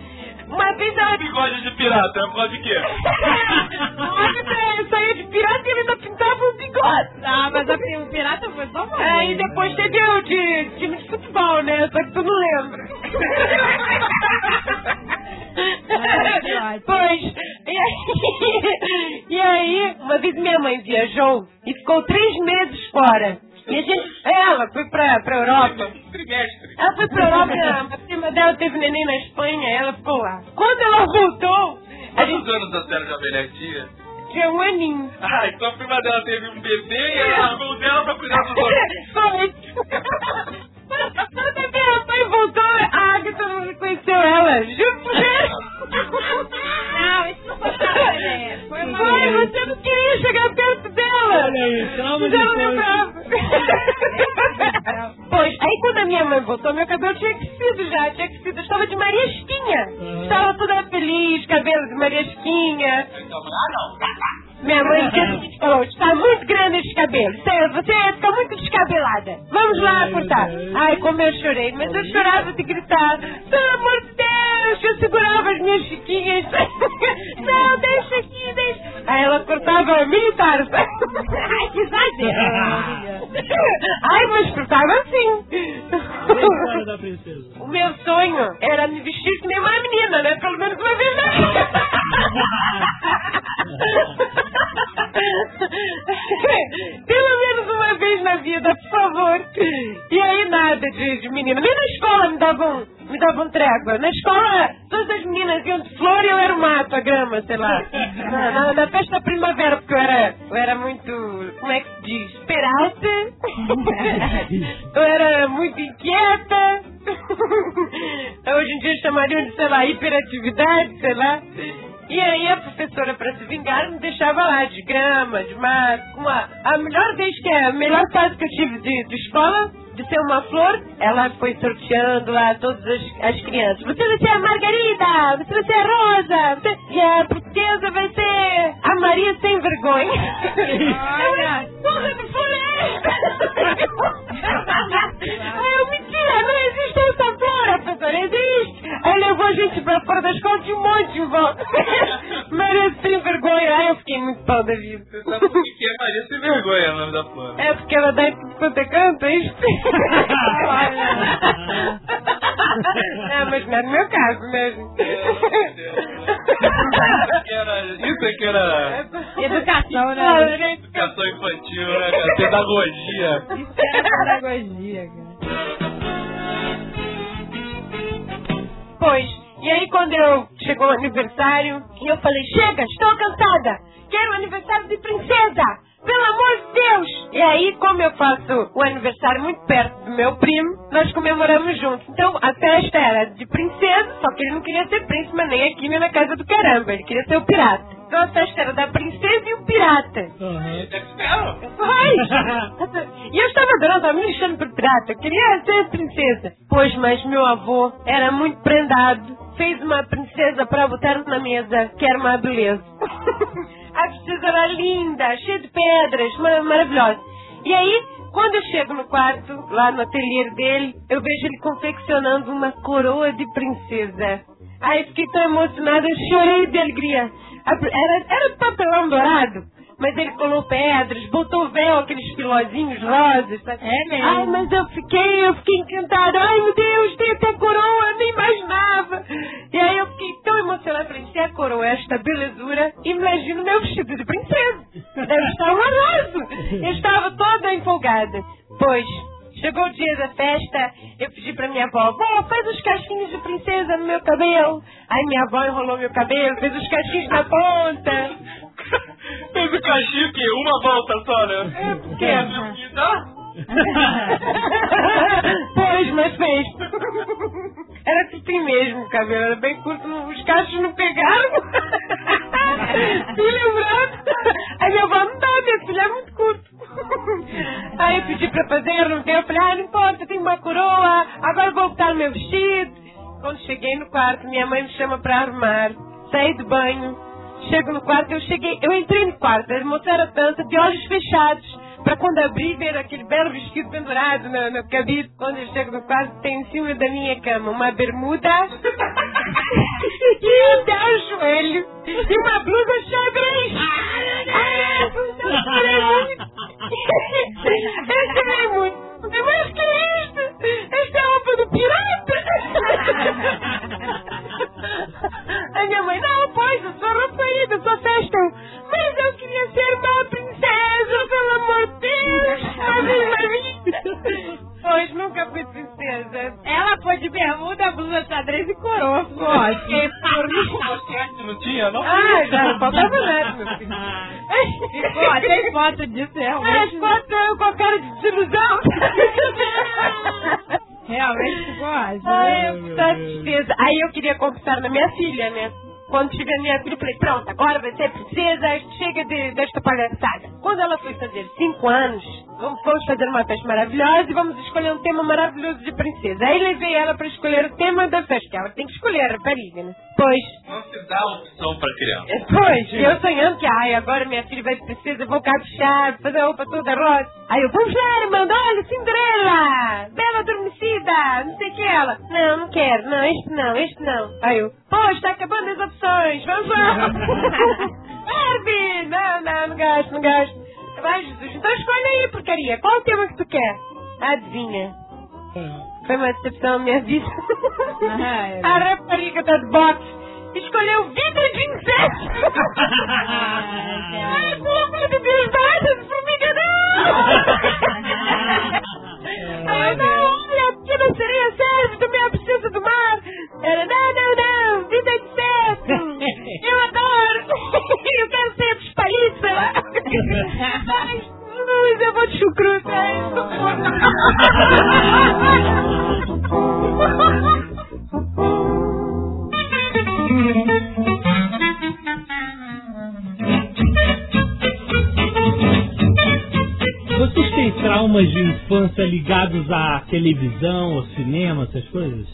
Uma vez ela
Bigode de pirata, é por causa de quê?
eu saía de pirata e ele ainda pintava o bigode.
Ah, mas a o pirata foi só uma
Aí
vez.
depois teve o de time de futebol, né? Só que tu não lembra.
Ai,
pois, e aí, e aí, uma vez minha mãe viajou e ficou três meses fora. E a gente, ela foi pra, pra Europa.
Trimestre.
Ela foi pra Europa, a prima dela teve neném na Espanha, ela ficou lá. Quando ela voltou, a gente
Quantos anos a Jovem Nerd tinha?
tinha um aninho.
Ah, então a prima dela teve um bebê e ela largou o dela pra cuidar dos outros.
Foi. Quando a minha mãe voltou, a Agatha não reconheceu ela. Juro por Deus.
Não, isso não foi nada, né? Foi
você não queria chegar perto dela.
Olha aí,
não lembrava. Pois, aí quando a minha mãe voltou, meu cabelo tinha crescido já, tinha crescido. Eu estava de Mariasquinha.
Uhum.
Estava toda feliz, cabelo de Mariasquinha.
Então, ah, não.
Minha mãe seguinte falou, está muito grande esse cabelo. Você fica muito descabelada. Vamos lá cortar. Ai, como eu chorei. Mas eu chorava de gritar. Pelo amor de Deus, eu segurava as minhas chiquinhas. Não, deixa aqui, deixa. Aí ela cortava militar.
Ai, que exagero.
Ai, mas cortava assim.
Princesa.
O meu sonho era me vestir que nem uma menina, né? Pelo menos uma vez na vida. Pelo menos uma vez na vida, por favor. E aí nada de, de menina. Nem na escola me davam, me davam trégua. Na escola, todas as meninas iam de flor e eu era o mato, a grama, sei lá. Na, na- na festa da primavera, porque eu era, eu era muito, como é que se diz? Peralta. eu era muito inquieta. Hoje em dia chamariam de, sei lá, hiperatividade, sei lá. E aí a professora, pra se vingar, me deixava lá de grama, de mato. Uma, a melhor vez que é a melhor fase que eu tive de, de escola, de ser uma flor, ela foi sorteando lá todas as, as crianças. Você vai ser a Margarida, você vai ser a Rosa, você- e a princesa vai ser a Maria sem vergonha.
Olha.
Porra do! Aí eu, mentira, não existe essa flor, professora, existe. Aí levou a gente pra fora da escola, tinha um monte em volta. Maria sem vergonha. Aí eu fiquei muito pau da vida.
Você sabe por que que é Maria sem vergonha o nome da flor?
É porque ela dá tudo quanto é é? É, mas não é no meu caso, né?
Isso que era, isso é que era
Educação, né?
Educação infantil, né, cara? Pedagogia.
Isso era pedagogia, cara.
Pois, e aí quando eu chegou o aniversário, e eu falei, chega, estou cansada, quero aniversário de princesa, pelo amor de Deus. E aí, como eu faço o aniversário muito perto do meu primo, nós comemoramos juntos. Então, a festa era de princesa, só que ele não queria ser príncipe nem aqui nem na casa do caramba, ele queria ser o pirata. Então a festa era da princesa e o pirata. Foi! E eu estava adorando, estava me lixando pro pirata. Eu queria ser princesa. Pois, mas meu avô era muito prendado. Fez uma princesa para botar na mesa, que era uma beleza. A era linda, cheia de pedras, ma- maravilhosa. E aí, quando eu chego no quarto, lá no ateliê dele, eu vejo ele confeccionando uma coroa de princesa. Aí fiquei tão emocionada, eu chorei de alegria. Era, era papelão dourado, mas ele colou pedras, botou véu, aqueles filózinhos rosas. sabe?
É mesmo?
Ai, mas eu fiquei, eu fiquei encantada. Ai, meu Deus, tem até coroa, eu nem imaginava. E aí eu fiquei tão emocionada, falei, se a coroa é esta belezura, imagino meu vestido de princesa. Deve estar um arraso. Eu estava toda empolgada. Pois, chegou o dia da festa, eu pedi pra minha avó, vó, faz os cachinhos de princesa no meu cabelo. Aí minha avó enrolou meu cabelo, fez os cachinhos na ponta.
Fez o cachimbo o quê? Uma volta só, né?
É, porque-
Então,
pois, mas fez. Era assim mesmo o cabelo, era bem curto, os cachos não pegaram. Me lembrando. Aí minha avó, não dá, meu filho, é muito curto. Aí eu pedi pra fazer, não deu, eu falei, ah, não importa, tem uma coroa, agora vou botar meu vestido. Quando cheguei no quarto, minha mãe me chama pra arrumar. Saí do banho, chego no quarto, eu cheguei, eu entrei no quarto, a emoção era tanta, de olhos fechados, pra quando abrir ver aquele belo vestido pendurado no, no cabide. Quando eu chego no quarto, tem em cima da minha cama uma bermuda e até o joelho e uma blusa xadrez. Ah, eu chorei muito. Eu chorei muito. Mas que é isto? Esta é a roupa do pirata? A minha mãe, não, pois, a sua roupa aí da sua festa. Mas eu queria ser uma princesa, pelo amor de Deus. Minha vida. Pois, nunca fui princesa.
Ela foi de bermuda, blusa, xadrez e coroa.
Fiquei por
não tinha, não?
Ah, já faltava nada, meu filho.
Ficou, tem foto disso,
As
realmente.
fotos eu com a cara de desilusão.
Realmente ficou ótimo.
Ai, eu tá tristeza. Aí eu queria confessar na minha filha, né? Quando cheguei a minha filha, eu falei, pronto, agora vai ser princesa, chega de, desta palhaçada. Quando ela foi fazer cinco anos, vamos, vamos fazer uma festa maravilhosa e vamos escolher um tema maravilhoso de princesa. Aí levei ela para escolher o tema da festa, que ela tem que escolher, a rapariga, né? Pois,
Não se dá opção pra criança.
é, Pois, eu sonhando que, ai, agora minha filha vai ser princesa, vou caprichar, fazer a roupa toda rosa. Aí eu, vamos lá, irmã, olha, Cinderela, bela adormecida, não sei o que ela. Não, não quero, não, este não, este não. Aí eu, pô, está acabando as opções, vamos lá. Barbie, não, não, não gasto, não gasto. Vai, Jesus, então escolhe aí, porcaria, qual o tema que tu quer? Adivinha. Foi uma decepção na minha vida.
Ai,
a rapariga da boxe escolheu vida de inseto. Ai, pelo amor de Deus, formiga não.
Vocês têm traumas de infância ligados à televisão, ao cinema, essas coisas?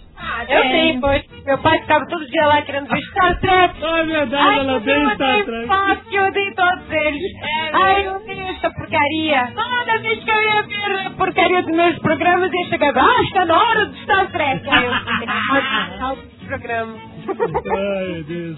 Eu tenho, pois. Meu pai ficava todo dia lá querendo ver Star Trek.
Deus,
Ai,
ela
eu
Star Trek.
Fox, eu odeio todos eles. Ai, eu odeio essa porcaria. Toda vez que eu ia ver porcaria dos meus programas, eu chegava, ah, está na hora do Star Trek. Aí eu, ah, programa.
Ai, Deus.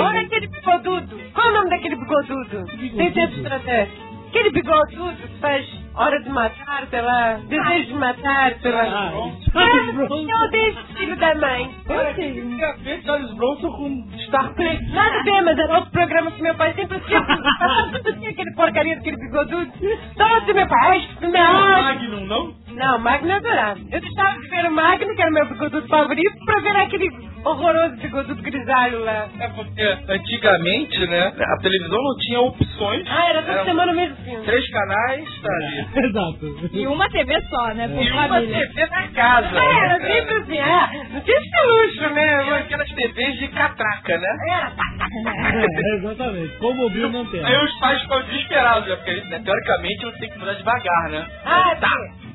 Olha aquele bigodudo. Qual o nome daquele bigodudo? Sem ser Star Trek. Aquele bigodudo que faz hora de matar, sei lá, desejo de matar, sei lá.
Ah,
Ah, eu odeio esse filho da mãe.
Queria ver Charles Bronson com
Star Play. Nada a ver, mas era outro programa que meu pai sempre assistia. Sempre tinha aquele porcaria daquele bigodudo. Então assim, meu pai, ah, meu
Magnum, não?
Não, Magno eu adorava. Eu deixava de ver o Magno, que era o meu bigodudo favorito, pra ver aquele horroroso bigodudo grisalho lá.
É porque antigamente, né, a televisão não tinha opções.
Ah, era toda
Eram
semana o mesmo
Três canais, tá ali.
Exato.
E uma TV só, né? Por
E uma
família.
TV na casa.
É, era sempre assim, é. Não tinha esse luxo, né?
Aquelas TVs de catraca, né?
É, exatamente. Como o Bill não tem.
Aí os pais ficam desesperados, né? Porque né, teoricamente você tem que mudar devagar, né?
Ah,
tá,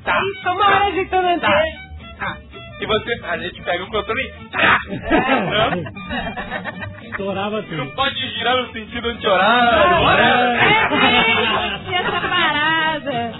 tá.
Ficou uma hora ajeitando a
Tá. tá. E você, a gente pega o controle e tá.
Estourava
Não
tudo.
pode girar no sentido anti-horário. whatever.
E essa parada.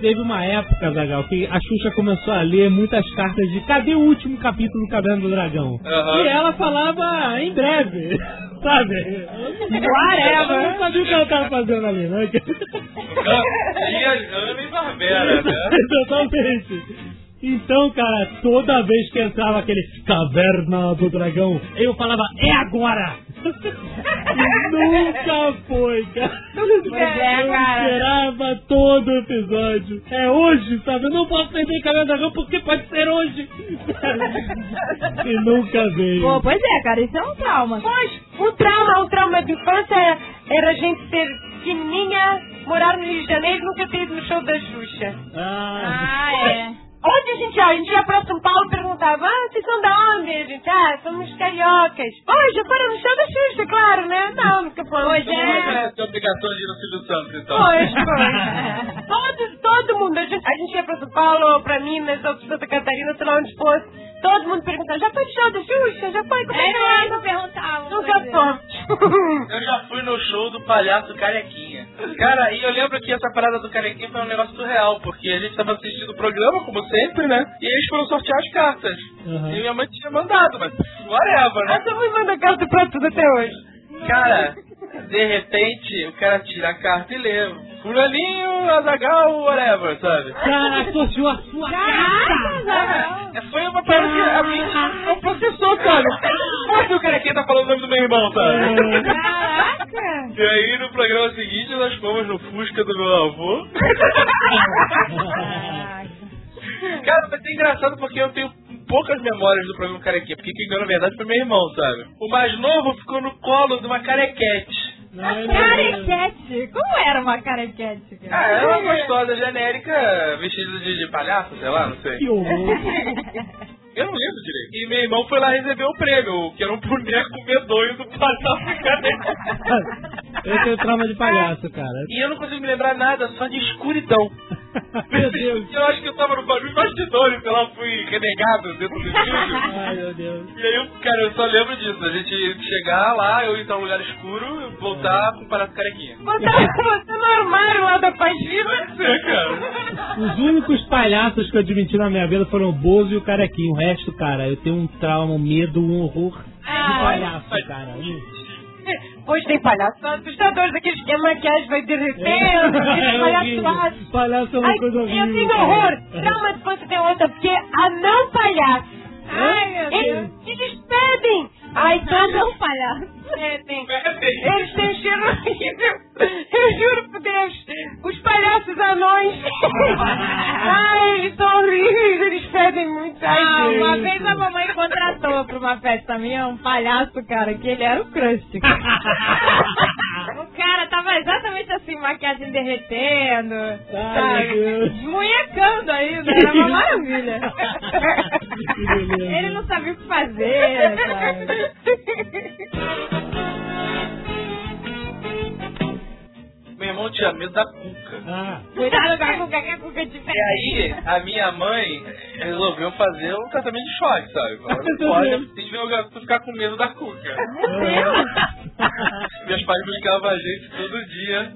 Teve uma época, Zagal, que a Xuxa começou a ler muitas cartas de cadê o último capítulo do Caverna do Dragão?
Aham.
E ela falava em breve, sabe?
Whatever.
Eu não sabia o que ela tava fazendo ali, né?
Tinha Ana e Barbera, né?
Totalmente. Então, cara, toda vez que entrava aquele Caverna do Dragão, eu falava, é agora! E nunca foi, cara.
Pois é,
eu
cara.
esperava todo o episódio. É hoje, sabe? Eu não posso perder Caverna do Dragão porque pode ser hoje. e nunca veio.
Pô, pois é, cara, isso é um trauma.
Pois, um trauma, um trauma de infância era a gente ser pequenininha, morar no Rio de Janeiro e nunca ter ido no show da Xuxa.
Ah,
Ah, é.
Onde a gente ia? A gente ia pra São Paulo e perguntava, ah, vocês são da onde? A gente, ah, somos cariocas. Oi, já foram no show da Xuxa, claro, né? Não, nunca fomos.
Pois
Não
é.
ter obrigação de ir no Silvio Santos, então.
Pois, pois. todo, todo mundo, a gente, a gente ia pra São Paulo, ou pra Minas, ou pra Santa Catarina, sei lá onde fosse. Todo mundo perguntava, já foi no show da Xuxa? Já foi? Como é que
É,
é?
eu perguntava.
Nunca
é.
fomos.
Eu já fui no show do palhaço Carequinha. Cara, e eu lembro que essa parada do Carequinha foi um negócio surreal, porque a gente tava assistindo o programa, como sempre, né? E eles foram sortear as cartas.
Aham.
E minha mãe tinha mandado, mas whatever, né?
Essa mãe manda carta pra tudo até hoje.
Cara, de repente, o cara tira a carta e lê. Fulaninho, Azagal, whatever, sabe?
cara, associou a sua
Zagal.
É, Foi uma parada que a mente não processou, cara. Como que o Carequinha tá falando o nome do meu irmão, sabe?
Caraca.
E aí, no programa seguinte, nós fomos no Fusca do meu avô. Cara, mas é engraçado porque eu tenho poucas memórias do programa Carequinha. Porque quem ganhou, na verdade, foi meu irmão, sabe? O mais novo ficou no colo de uma carequete.
Não.
Carequete. Como era uma carequete,
Ah, era uma gostosa genérica, vestida de, de palhaço, sei lá, não sei.
Que horror.
Eu não lembro direito. E meu irmão foi lá receber o prêmio, que era um boneco medonho do palhaço careca.
Eu tenho trauma de palhaço, cara.
E eu não consigo me lembrar nada, só de escuridão.
Meu Deus.
Eu acho que eu tava no barulho bastidores, sei lá, fui renegado dentro do estúdio.
Ai, meu Deus.
E aí, eu, cara, eu só lembro disso. A gente chegar lá, eu ir pra um lugar escuro, voltar com o palhaço carequinha.
Botar você no armário lá da Pagina.
É, cara.
Os únicos palhaços que eu admiti na minha vida foram o Bozo e o Carequinho. O resto, cara, eu tenho um trauma, um medo, um horror de
Ah,
palhaço, cara.
Hoje tem palhaços assustadores, aqueles que a maquiagem vai derretendo, aqueles
Eu
palhaços.
Palhaço é uma
Ai,
coisa
eu
horrível.
tenho
cara.
horror. Trauma de você tem outra, porque a não palhaço.
Ai.
Eles se despedem. Ai, todo
não, palhaço.
Pedem. Eles têm cheiro horrível. Eu juro por Deus. Os palhaços anões. Ai, eles são horríveis. Eles pedem muito. Ai,
Ah, uma vez a mamãe contratou pra uma festa minha um palhaço, cara, que ele era o crush. o cara tava exatamente assim, maquiagem derretendo,
Ai,
sabe? Munhecando ainda, era uma maravilha. Ele não sabia o que fazer, sabe?
Meu irmão tinha medo da cuca.
Ah,
Cuidado com a cuca, que a cuca é diferente.
E aí, a minha mãe resolveu fazer um tratamento de choque, sabe? Falou, não pode tem ver o garoto ficar com medo da cuca. Meus pais buscavam a gente todo dia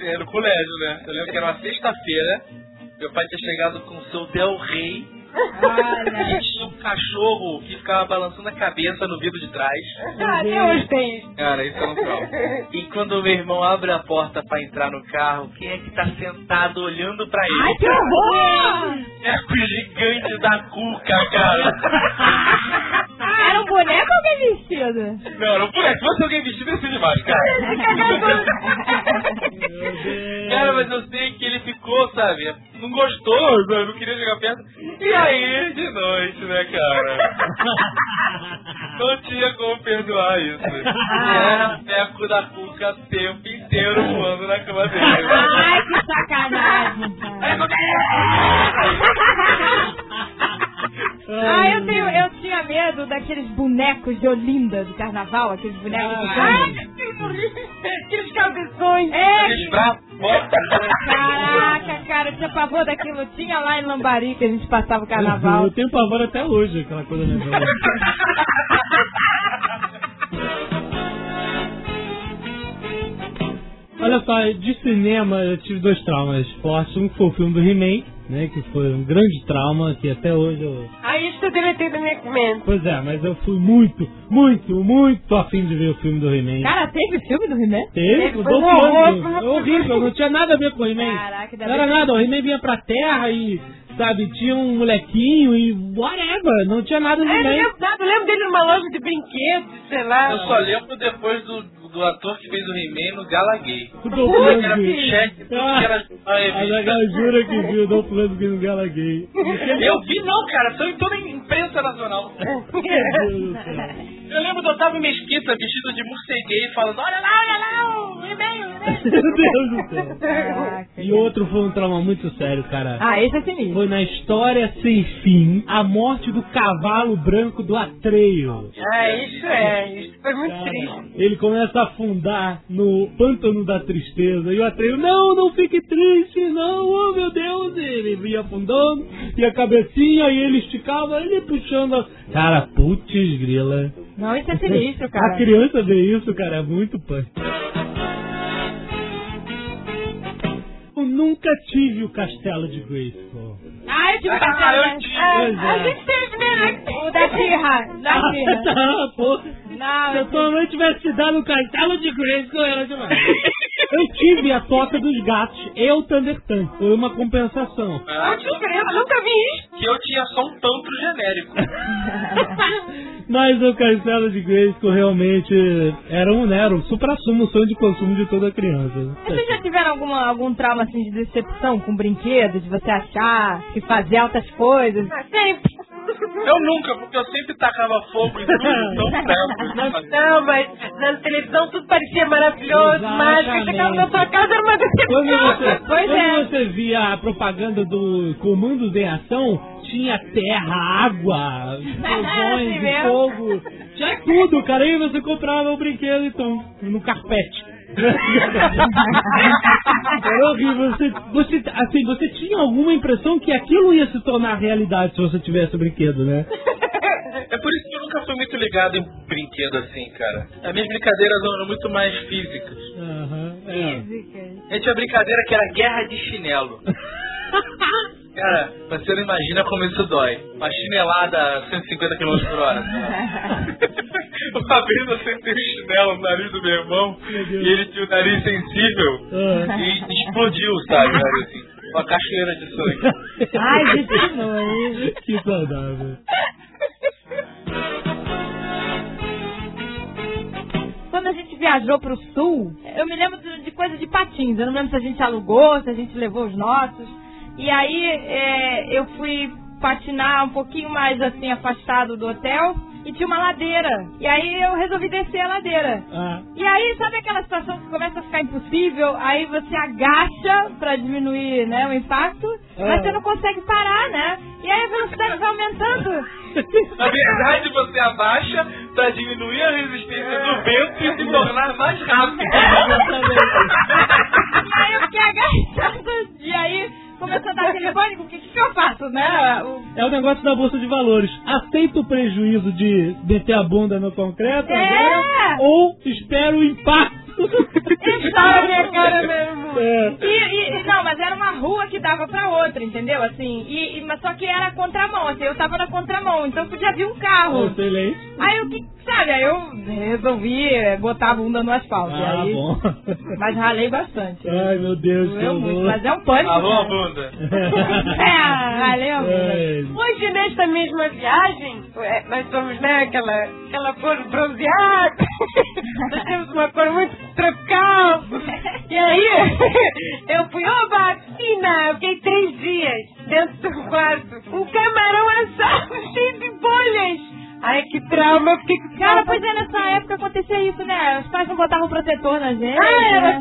eh, no colégio, né? Eu lembro que era uma sexta-feira, meu pai tinha chegado com o seu Del Rey E tinha um cachorro que ficava balançando a cabeça no vidro de trás.
Ah, até hoje tem.
Cara, isso é um trauma. E quando o meu irmão abre a porta pra entrar no carro, quem é que tá sentado olhando pra ele?
Ai, que horror!
É o gigante da cuca, cara.
Era um boneco ou alguém vestido?
Não, não por Se fosse alguém vestido, ia ser demais, cara. Cara, mas eu sei que ele ficou, sabe? Não gostou, sabe? não queria chegar perto. E aí, de noite, né, cara? Não tinha como perdoar isso. E era teco da cuca o tempo inteiro voando na cama dele.
Ai, que sacanagem, cara. Ah, eu, tenho, eu tinha medo daqueles bonecos de Olinda do carnaval, aqueles bonecos de
Ai. Aqueles cabeções.
É,
Aqueles braços fortes,
caraca, cara, eu tinha pavor daquilo. Tinha lá em Lambari que a gente passava o carnaval.
Eu tenho pavor até hoje, aquela coisa nervosa. Olha só, de cinema eu tive dois traumas fortes. Um foi o filme do He-Man, né? Que foi um grande trauma, que até hoje eu.
Aí isso eu deletei da minha mente.
Pois é, mas eu fui muito, muito, muito afim de ver o filme do He-Man.
Cara, teve filme do He-Man?
Teve, o
foi uma
É horrível, não tinha nada a ver com o He-Man.
Caraca,
Não era nada, o He-Man vinha pra terra e, sabe, tinha um molequinho e whatever, não tinha nada de
É, eu lembro nada, eu lembro dele numa loja de brinquedos, sei lá.
Eu só lembro depois do, do ator que fez o He-Man no Gala Gay.
O Dolph Lundgren.
era a
A. Zagal jura que viu o Dolph Lundgren no Gala Gay.
Eu vi não, cara, saiu em toda a imprensa nacional. Eu lembro do Otávio Mesquita vestido de morceguei falando, olha lá, olha lá, o e-mail,
Meu Deus do céu.
Caraca.
E outro foi um trauma muito sério, cara.
Ah, esse é sinistro.
Foi na história sem fim, a morte do cavalo branco do Atreio.
Ah, isso é, isso foi muito
Cara,
triste.
ele começa a afundar no pântano da tristeza. E o Atreio, não, não fique triste, não, oh meu Deus. E ele vinha afundando, e a cabecinha, e ele esticava, ele puxando. a- Cara, putz grila.
Não, isso é sinistro,
A
cara.
criança vê isso, cara, é muito punk. Eu nunca tive o castelo de Grayskull.
Ah, eu tive um
Ah,
castelo.
eu
né?
tive.
Ah,
Pois
a
é.
gente teve, né? O da Tirra. Da Tirra.
tá, pô.
Não,
Se
eu
a tua mãe tivesse te dado o castelo de Grayskull, era demais. Eu tive a toca dos gatos e o Thunder Tank. Foi uma compensação.
Ah,
Eu nunca vi isso.
que eu tinha só um tanto genérico.
Mas o castelo de Grayskull realmente era um, né, era o supra-sumo, o sonho de consumo de toda criança.
Vocês já tiveram alguma, algum trauma assim de decepção com brinquedos, de você achar que fazer altas coisas?
Ah, Sempre.
Eu nunca, porque eu sempre tacava fogo em tudo, então.
Não, mas na televisão tudo parecia maravilhoso, mágico. Chegava na sua casa era uma
Quando
decepção.
você,
Pois
quando
é.
você via a propaganda do Comandos em Ação, tinha terra, água, explosões,
Assim
e
mesmo.
fogo, tinha tudo, cara. Aí você comprava o brinquedo, então, no carpete. Era horrível. Você, você, assim, você tinha alguma impressão que aquilo ia se tornar realidade se você tivesse o brinquedo, né?
É por isso que eu nunca fui muito ligado em brinquedo assim, cara. As minhas brincadeiras eram muito mais físicas.
Aham, é.
Físicas.
A gente tinha brincadeira que era guerra de chinelo. Cara, você não imagina como isso dói. Uma chinelada a 150 km por hora. Uma vez eu sentei o chinelo no nariz do meu irmão
Meu
e ele tinha o nariz sensível
Ah.
e explodiu, sabe? nariz, assim, uma cachoeira de sangue.
Ai, gente, que nojo.
que saudável.
Quando a gente viajou pro sul, eu me lembro de coisa de patins. Eu não lembro se a gente alugou, se a gente levou os nossos. E aí é, eu fui patinar um pouquinho mais assim, afastado do hotel. E tinha uma ladeira. E aí eu resolvi descer a ladeira.
Ah,
E aí, sabe aquela situação que começa a ficar impossível? Aí você agacha pra diminuir né, o impacto, mas
Ah.
você não consegue parar, né? E aí a velocidade vai aumentando.
Na verdade, você abaixa pra diminuir a resistência do vento e se tornar mais rápido.
E aí eu fiquei agachada. E aí começou a dar aquele pânico. O que, que eu faço, né? O-
É o negócio da bolsa de valores. Aceita o prejuízo de meter a bunda no concreto
É.
agora, ou espera o impacto.
Estoura a minha cara mesmo.
É.
E, e- não, mas era uma rua que dava pra outra, entendeu? Assim, e, e- mas só que era contramão, assim, eu tava na contramão, então podia vir um carro.
Excelente.
Aí o que, sabe, aí eu resolvi eh, botar a bunda no asfalto.
Ah,
aí,
bom.
Mas ralei bastante.
Ai, meu Deus,
Doeu muito, mas é um pânico.
Alô,
né?
bunda.
É, ralei a bunda.
Ai,
Hoje, nesta mesma viagem, é, nós somos, né, aquela, aquela cor bronzeada. nós temos uma cor muito tropical. E aí, eu fui, oba, piscina. Eu fiquei três dias dentro do quarto. Um camarão assado cheio de bolhas. Ai, que trauma. Eu fiquei com
Cara, pois é, nessa época acontecia isso, né? Os pais não botavam protetor na gente.
Ah, era
né?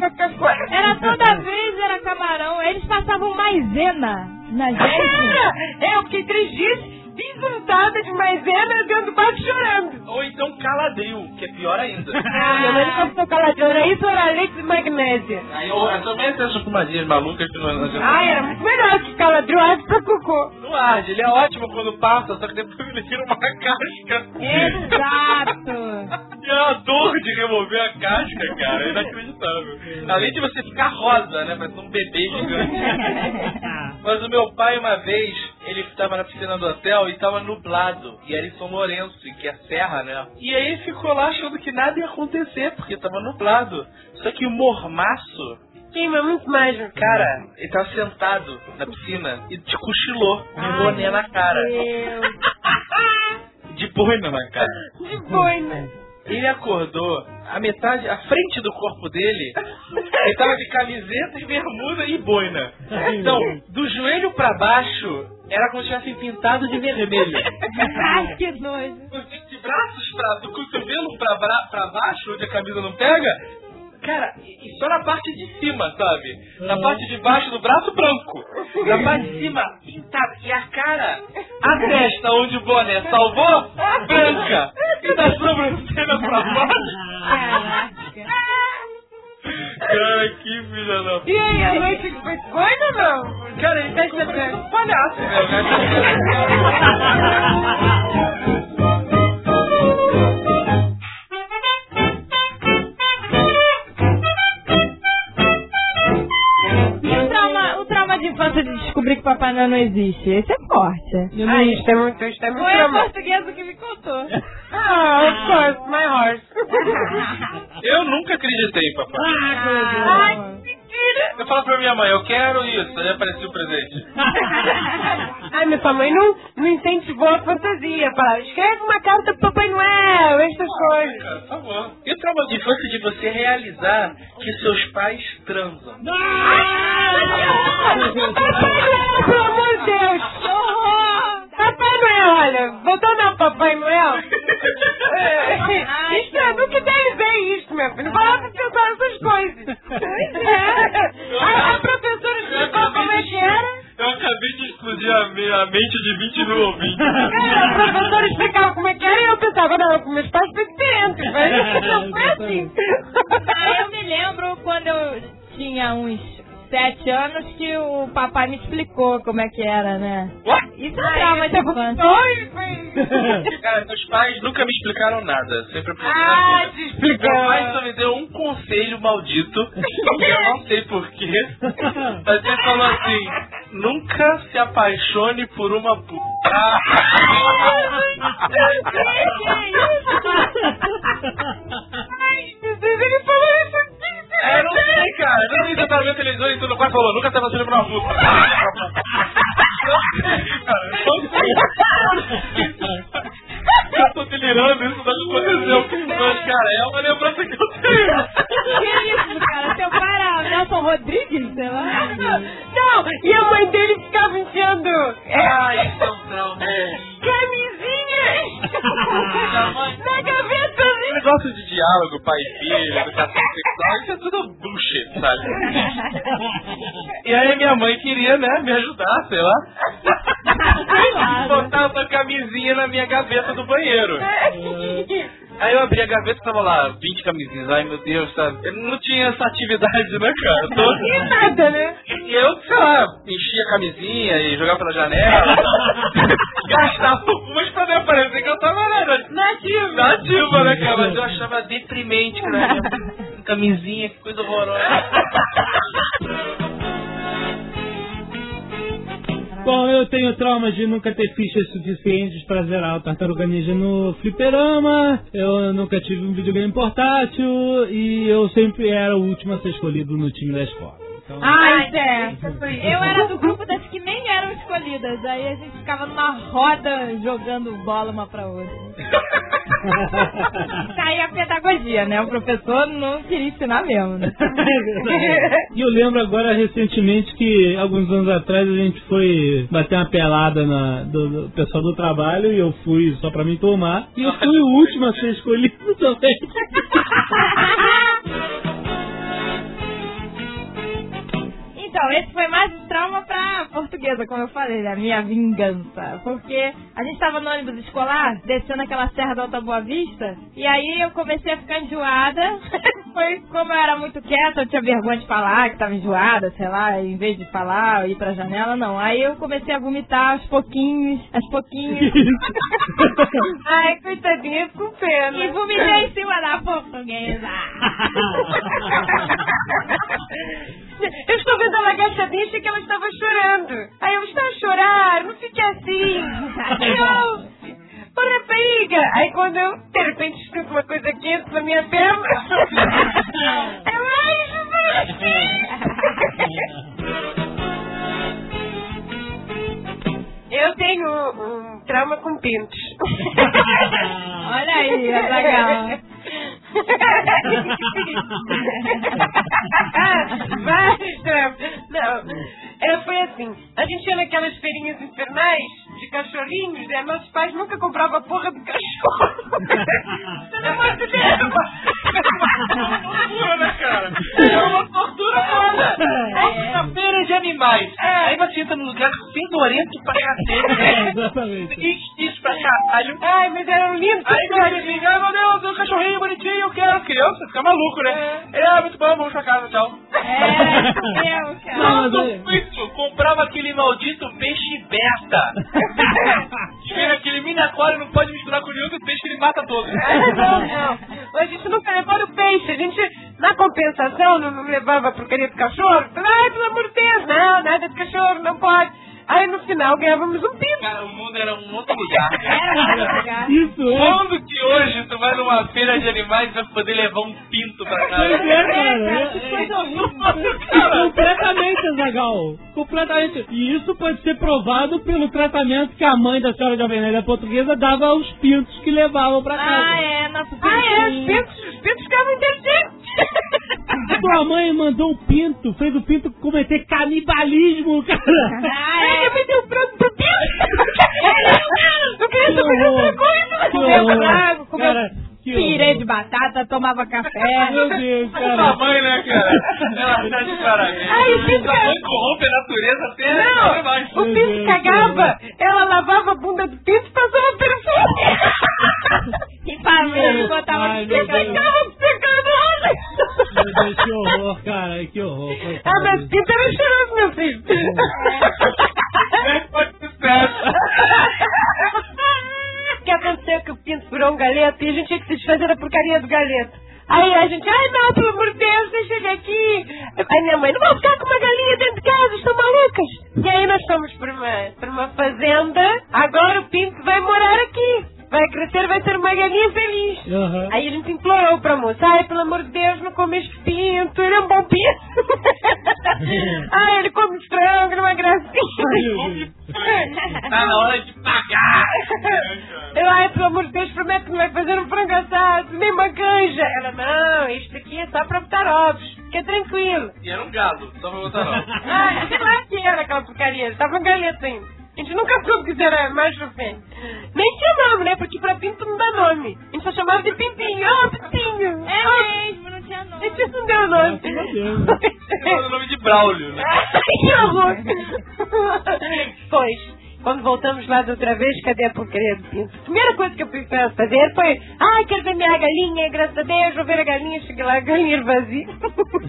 Era toda vez, era camarão. Eles passavam maisena na gente.
Era. Eu fiquei três dias desuntada de maisena dentro do quarto chorando.
Ou então caladril, que é pior ainda.
Ah, minha mãe nunca ficou caladinha. Era isso, era leite de magnésia.
Aí eu, eu também tenho essas fumadinhas malucas que não não adianta.
Ai, era muito melhor que caladril arde pra cocô.
Não arde, ele é ótimo quando passa, só que depois ele tira uma casca.
Exato.
E é a dor de remover a casca, cara, é inacreditável. Além de você ficar rosa, né? Parece um bebê gigante. Mas o meu pai, uma vez, ele estava na piscina do hotel e estava nublado. E era em São Lourenço, que é serra, né? E aí ficou lá achando que nada ia acontecer, porque estava nublado. Só que o mormaço,
Queima muito mais. meu
cara, ele tava sentado na piscina e te cochilou, de boné na cara. De boina na cara.
De boina.
Ele acordou, a metade, a frente do corpo dele, ele tava de camiseta, de bermuda e boina. Então, do joelho pra baixo, era como se tivessem pintado de vermelho.
Ai, que nojo.
De, de braços pra, do cotovelo pra, bra- pra baixo, onde a camisa não pega, cara, e só na parte de cima, sabe? Na parte de baixo do braço, branco. Na parte de cima, pintado. E a cara, a testa onde o boné salvou, branca. E da sobrancelha pra baixo.
Caraca.
Cara, que filha da
E aí, a noite foi coisa ou não?
Cara, ele tá parecendo um palhaço,
de descobrir que Papai Noel não existe? Esse é forte.
Ah, isso é muito, isso é muito
Foi a portuguesa que me contou.
Ah, of course, my horse.
Eu nunca acreditei, papai.
Ai, mentira.
Eu falo pra minha mãe, eu quero isso, aí apareceu o presente.
Ai, sua mãe não, não incentivou a fantasia. Fala, escreve uma carta pro Papai Noel, essas coisas.
Cara, por favor. E o trauma de infância de você realizar que seus pais transam?
Pelo amor de Deus! Papai Noel, olha, voltando ao Papai Noel. é, Isso é do que deve ver isso, meu filho. Não meus pais foi diferente. Mas
anos que o papai me explicou como é que era, né?
What?
Isso é trauma de infância.
Foi.
Cara, meus pais nunca me explicaram nada. Sempre aprendi na
Ah,
vida.
te explicou.
Meu pai só me deu um conselho maldito, que eu não sei porquê, mas ele falou assim, nunca se apaixone por uma puta.
Ele falou isso aqui.
É, eu não sei, cara. Eu não sei se eu tava vendo televisão e tudo quase falou, nunca se apaixone por uma puta. Cara, eu não sei. Eu tô delirando, isso não aconteceu. Mas, cara, é uma lembrança que eu tenho.
Que isso, cara? Teu pai era Nelson Rodrigues, sei lá?
Não, e a mãe dele ficava enfiando é,
Ai, isso é um trauma.
camisinhas na gaveta
negócio de diálogo, pai e filho, educação sexual, isso é tudo bullshit, sabe? E aí minha mãe queria, né, me ajudar, sei lá. Botar essa camisinha na minha gaveta do banheiro. Aí eu abri a gaveta e tava lá, 20 camisinhas. Ai meu Deus, sabe? Eu não tinha essa atividade, né, cara? Tô-
E nada, né?
E eu, sei lá, enchia a camisinha e jogava pela janela. Gastava umas pra não parecer que eu tava né, nativa. Nativa, né, cara? Mas eu achava deprimente, cara. Camisinha, que coisa horrorosa.
Bom, eu tenho trauma de nunca ter fichas suficientes pra zerar o Tartaruga Ninja no fliperama, eu nunca tive um videogame portátil e eu sempre era o último a ser escolhido no time da escola. Então,
Ai, Zé. Eu era do grupo das que nem eram escolhidas. Aí a gente ficava numa roda jogando bola uma pra outra. Aí a pedagogia, né? O professor não queria ensinar mesmo, né?
E eu lembro agora recentemente que alguns anos atrás a gente foi bater uma pelada na, do, do pessoal do trabalho e eu fui só pra me tomar. E eu fui o último a ser escolhido também.
Então, esse foi mais um trauma pra portuguesa, como eu falei, né? Minha vingança. Porque a gente tava no ônibus escolar, descendo aquela serra da Alta Boa Vista, e aí eu comecei a ficar enjoada. foi como eu era muito quieta, eu tinha vergonha de falar que tava enjoada, sei lá, em vez de falar, ir pra janela, não. Aí eu comecei a vomitar aos pouquinhos, aos pouquinhos.
Ai, coitadinha, com pena.
e vomitei em cima da portuguesa.
Eu estou vendo ela agachadinha, que ela estava chorando. Aí eu, está a chorar? Não fique assim. Eu, ô rapariga. Aí quando eu, de repente, escuto uma coisa quente na minha perna. Eu, ai, Eu tenho um trauma com pintos.
Olha aí, Azaghal.
Traumas. Não, é, foi assim. A gente ia naquelas feirinhas infernais de cachorrinhos, né? Nossos pais nunca compravam porra do cachorro. Pelo amor de Deus.
Tortura, né, cara? É uma tortura foda. É uma feira de animais. Aí você entra num lugar fedorento pra cacete.
É, exatamente.
Isso pra caralho.
Ai, mas eram lindos.
Aí você liga, ai meu Deus, um cachorrinho bonitinho, eu quero. Criança, fica maluco, né? É, muito bom, vamos pra casa, tchau.
É, eu, cara.
Não, aí-
isso comprava aquele maldito peixe beta. Chega aquele mini aquário, não pode misturar com nenhum peixe que ele mata todos.
Não, não. A gente nunca levou o peixe. A gente, na compensação, não, não levava a porcaria do cachorro. Ai, pelo amor de Deus, não, nada de cachorro, não pode. Aí no final ganhávamos um pinto.
Cara, o mundo era um outro lugar.
Era muito legal.
Isso é.
Quando que hoje tu vai numa feira de animais e vai poder levar um pinto pra casa?
Pois é, cara. É-
que
é-
coisa horrível.
Completamente, Azagal. Completamente. E isso pode ser provado pelo tratamento que a mãe da senhora Jovem Nerd portuguesa dava aos pintos que levavam pra casa.
Ah, é, nosso
Ah, é, os pintos, os pintos ficavam inteligentes.
Sua mãe mandou um pinto, fez o pinto cometer canibalismo, cara.
Ah, é.
Eu me deu um prato pro pinto. Eu queria
Que
saber outra coisa.
Comeu
horror.
frango, comeu
Horror.
de batata, tomava café.
Meu Deus,
Sua
cara.
mãe, né, cara? Ela tá de parabéns.
Ai, o pinto
Sua mãe corrompe a natureza até mais.
Não, o pinto cagava. Ela lavava a bunda do pinto e passava perfume.
E família, botava
E
Deus.
ficava secando
Meu Deus, que horror, cara. Que horror.
Ah, mas pinto era cheiroso, meu filho.
É, pode ser.
O que aconteceu que o pinto virou um galeto e a gente tinha que se desfazer da porcaria do galeto. Aí a gente, ai não, pelo amor de Deus, deixa ele aqui. Aí minha mãe, não vou ficar com uma galinha dentro de casa, estão malucas. E aí nós fomos para uma, para uma fazenda, agora o pinto vai morar aqui. Vai crescer, vai ser uma galinha feliz.
Aham.
Aí a gente implorou pra moça, ai, pelo amor de Deus, não come este pinto, ele é um bom pinto. ai, ele come frango, ele é uma gracinha.
Tá na hora de pagar.
Eu, ai, pelo amor de Deus, prometo que não vai fazer um frango assado, nem uma canja. Ela, não, isto aqui é só pra botar ovos, fica tranquilo.
E era um gado, só pra botar não.
Ah, sei lá que era aquela porcaria, estava um galeta ainda. A gente nunca soube que era fêmea. Nem tinha nome, né? Porque pra pinto não dá nome. A gente só chamava de pintinho. Ah, pintinho.
É mesmo, não tinha
A
nome.
gente não deu nome.
Graças a Deus.
Era o nome de Braulio, né?
Ai, que horror. Pois, quando voltamos lá da outra vez, cadê a porcaria do pinto? A primeira coisa que eu fui fazer foi, ai, quero ver minha galinha, graças a Deus, vou ver a galinha, cheguei lá, a galinha vazia.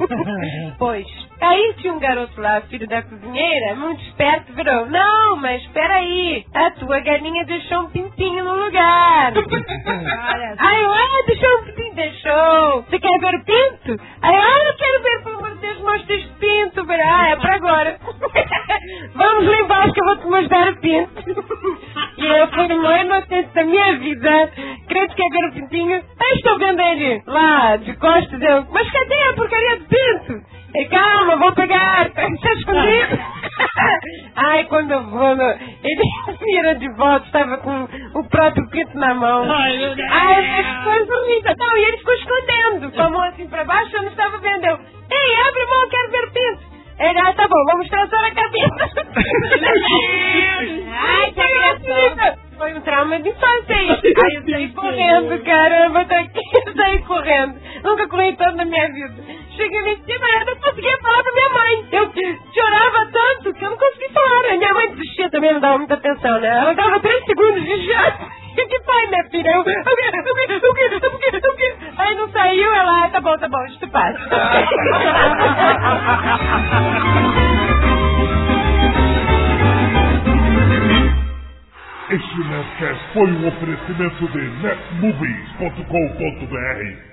pois, aí tinha um garoto lá, filho da cozinheira, muito esperto, virou, não, mas espera aí, a tua galinha deixou um pintinho no lugar.
Olha,
Aí eu, ah, deixou um pintinho, deixou. Você quer ver o pinto? Aí eu, ah, eu quero ver, pelo amor de Deus, mostra este pinto. Ah, é pra agora. Vamos lá embaixo que eu vou te mostrar o pinto. E eu fui uma inocente da minha vida. Credo que é ver o pintinho. Aí estou vendo ele lá, de costas. Eu, mas cadê a porcaria do pinto? E calma, vou pegar. Está escondido. Ai, quando eu vou, no- ele vira de volta, estava com o próprio pinto na mão.
Ai, meu Deus.
Ai, que coisa linda. Não, e ele ficou escondendo, com a mão assim pra baixo, eu não estava vendo. Eu, ei, abre a mão, eu quero ver o pinto. Ele, ah, tá bom, vou mostrar só na cabeça. Ai, que gracinha. Foi um trauma de infância aí. Aí eu saí correndo, caramba, daqui eu saí correndo. Nunca corri tanto na minha vida. Cheguei lá em cima eu não conseguia falar pra minha mãe. Eu chorava tanto que eu não conseguia falar. A minha mãe desistia também, não dava muita atenção, né? Ela dava três segundos de choro. Eu que pai, minha filha? Eu, eu, eu, eu, eu, eu, eu, Aí não saiu, ela, ah, tá bom, tá bom, isso passa.
Este Nerdcast foi um oferecimento de netmovies.com.br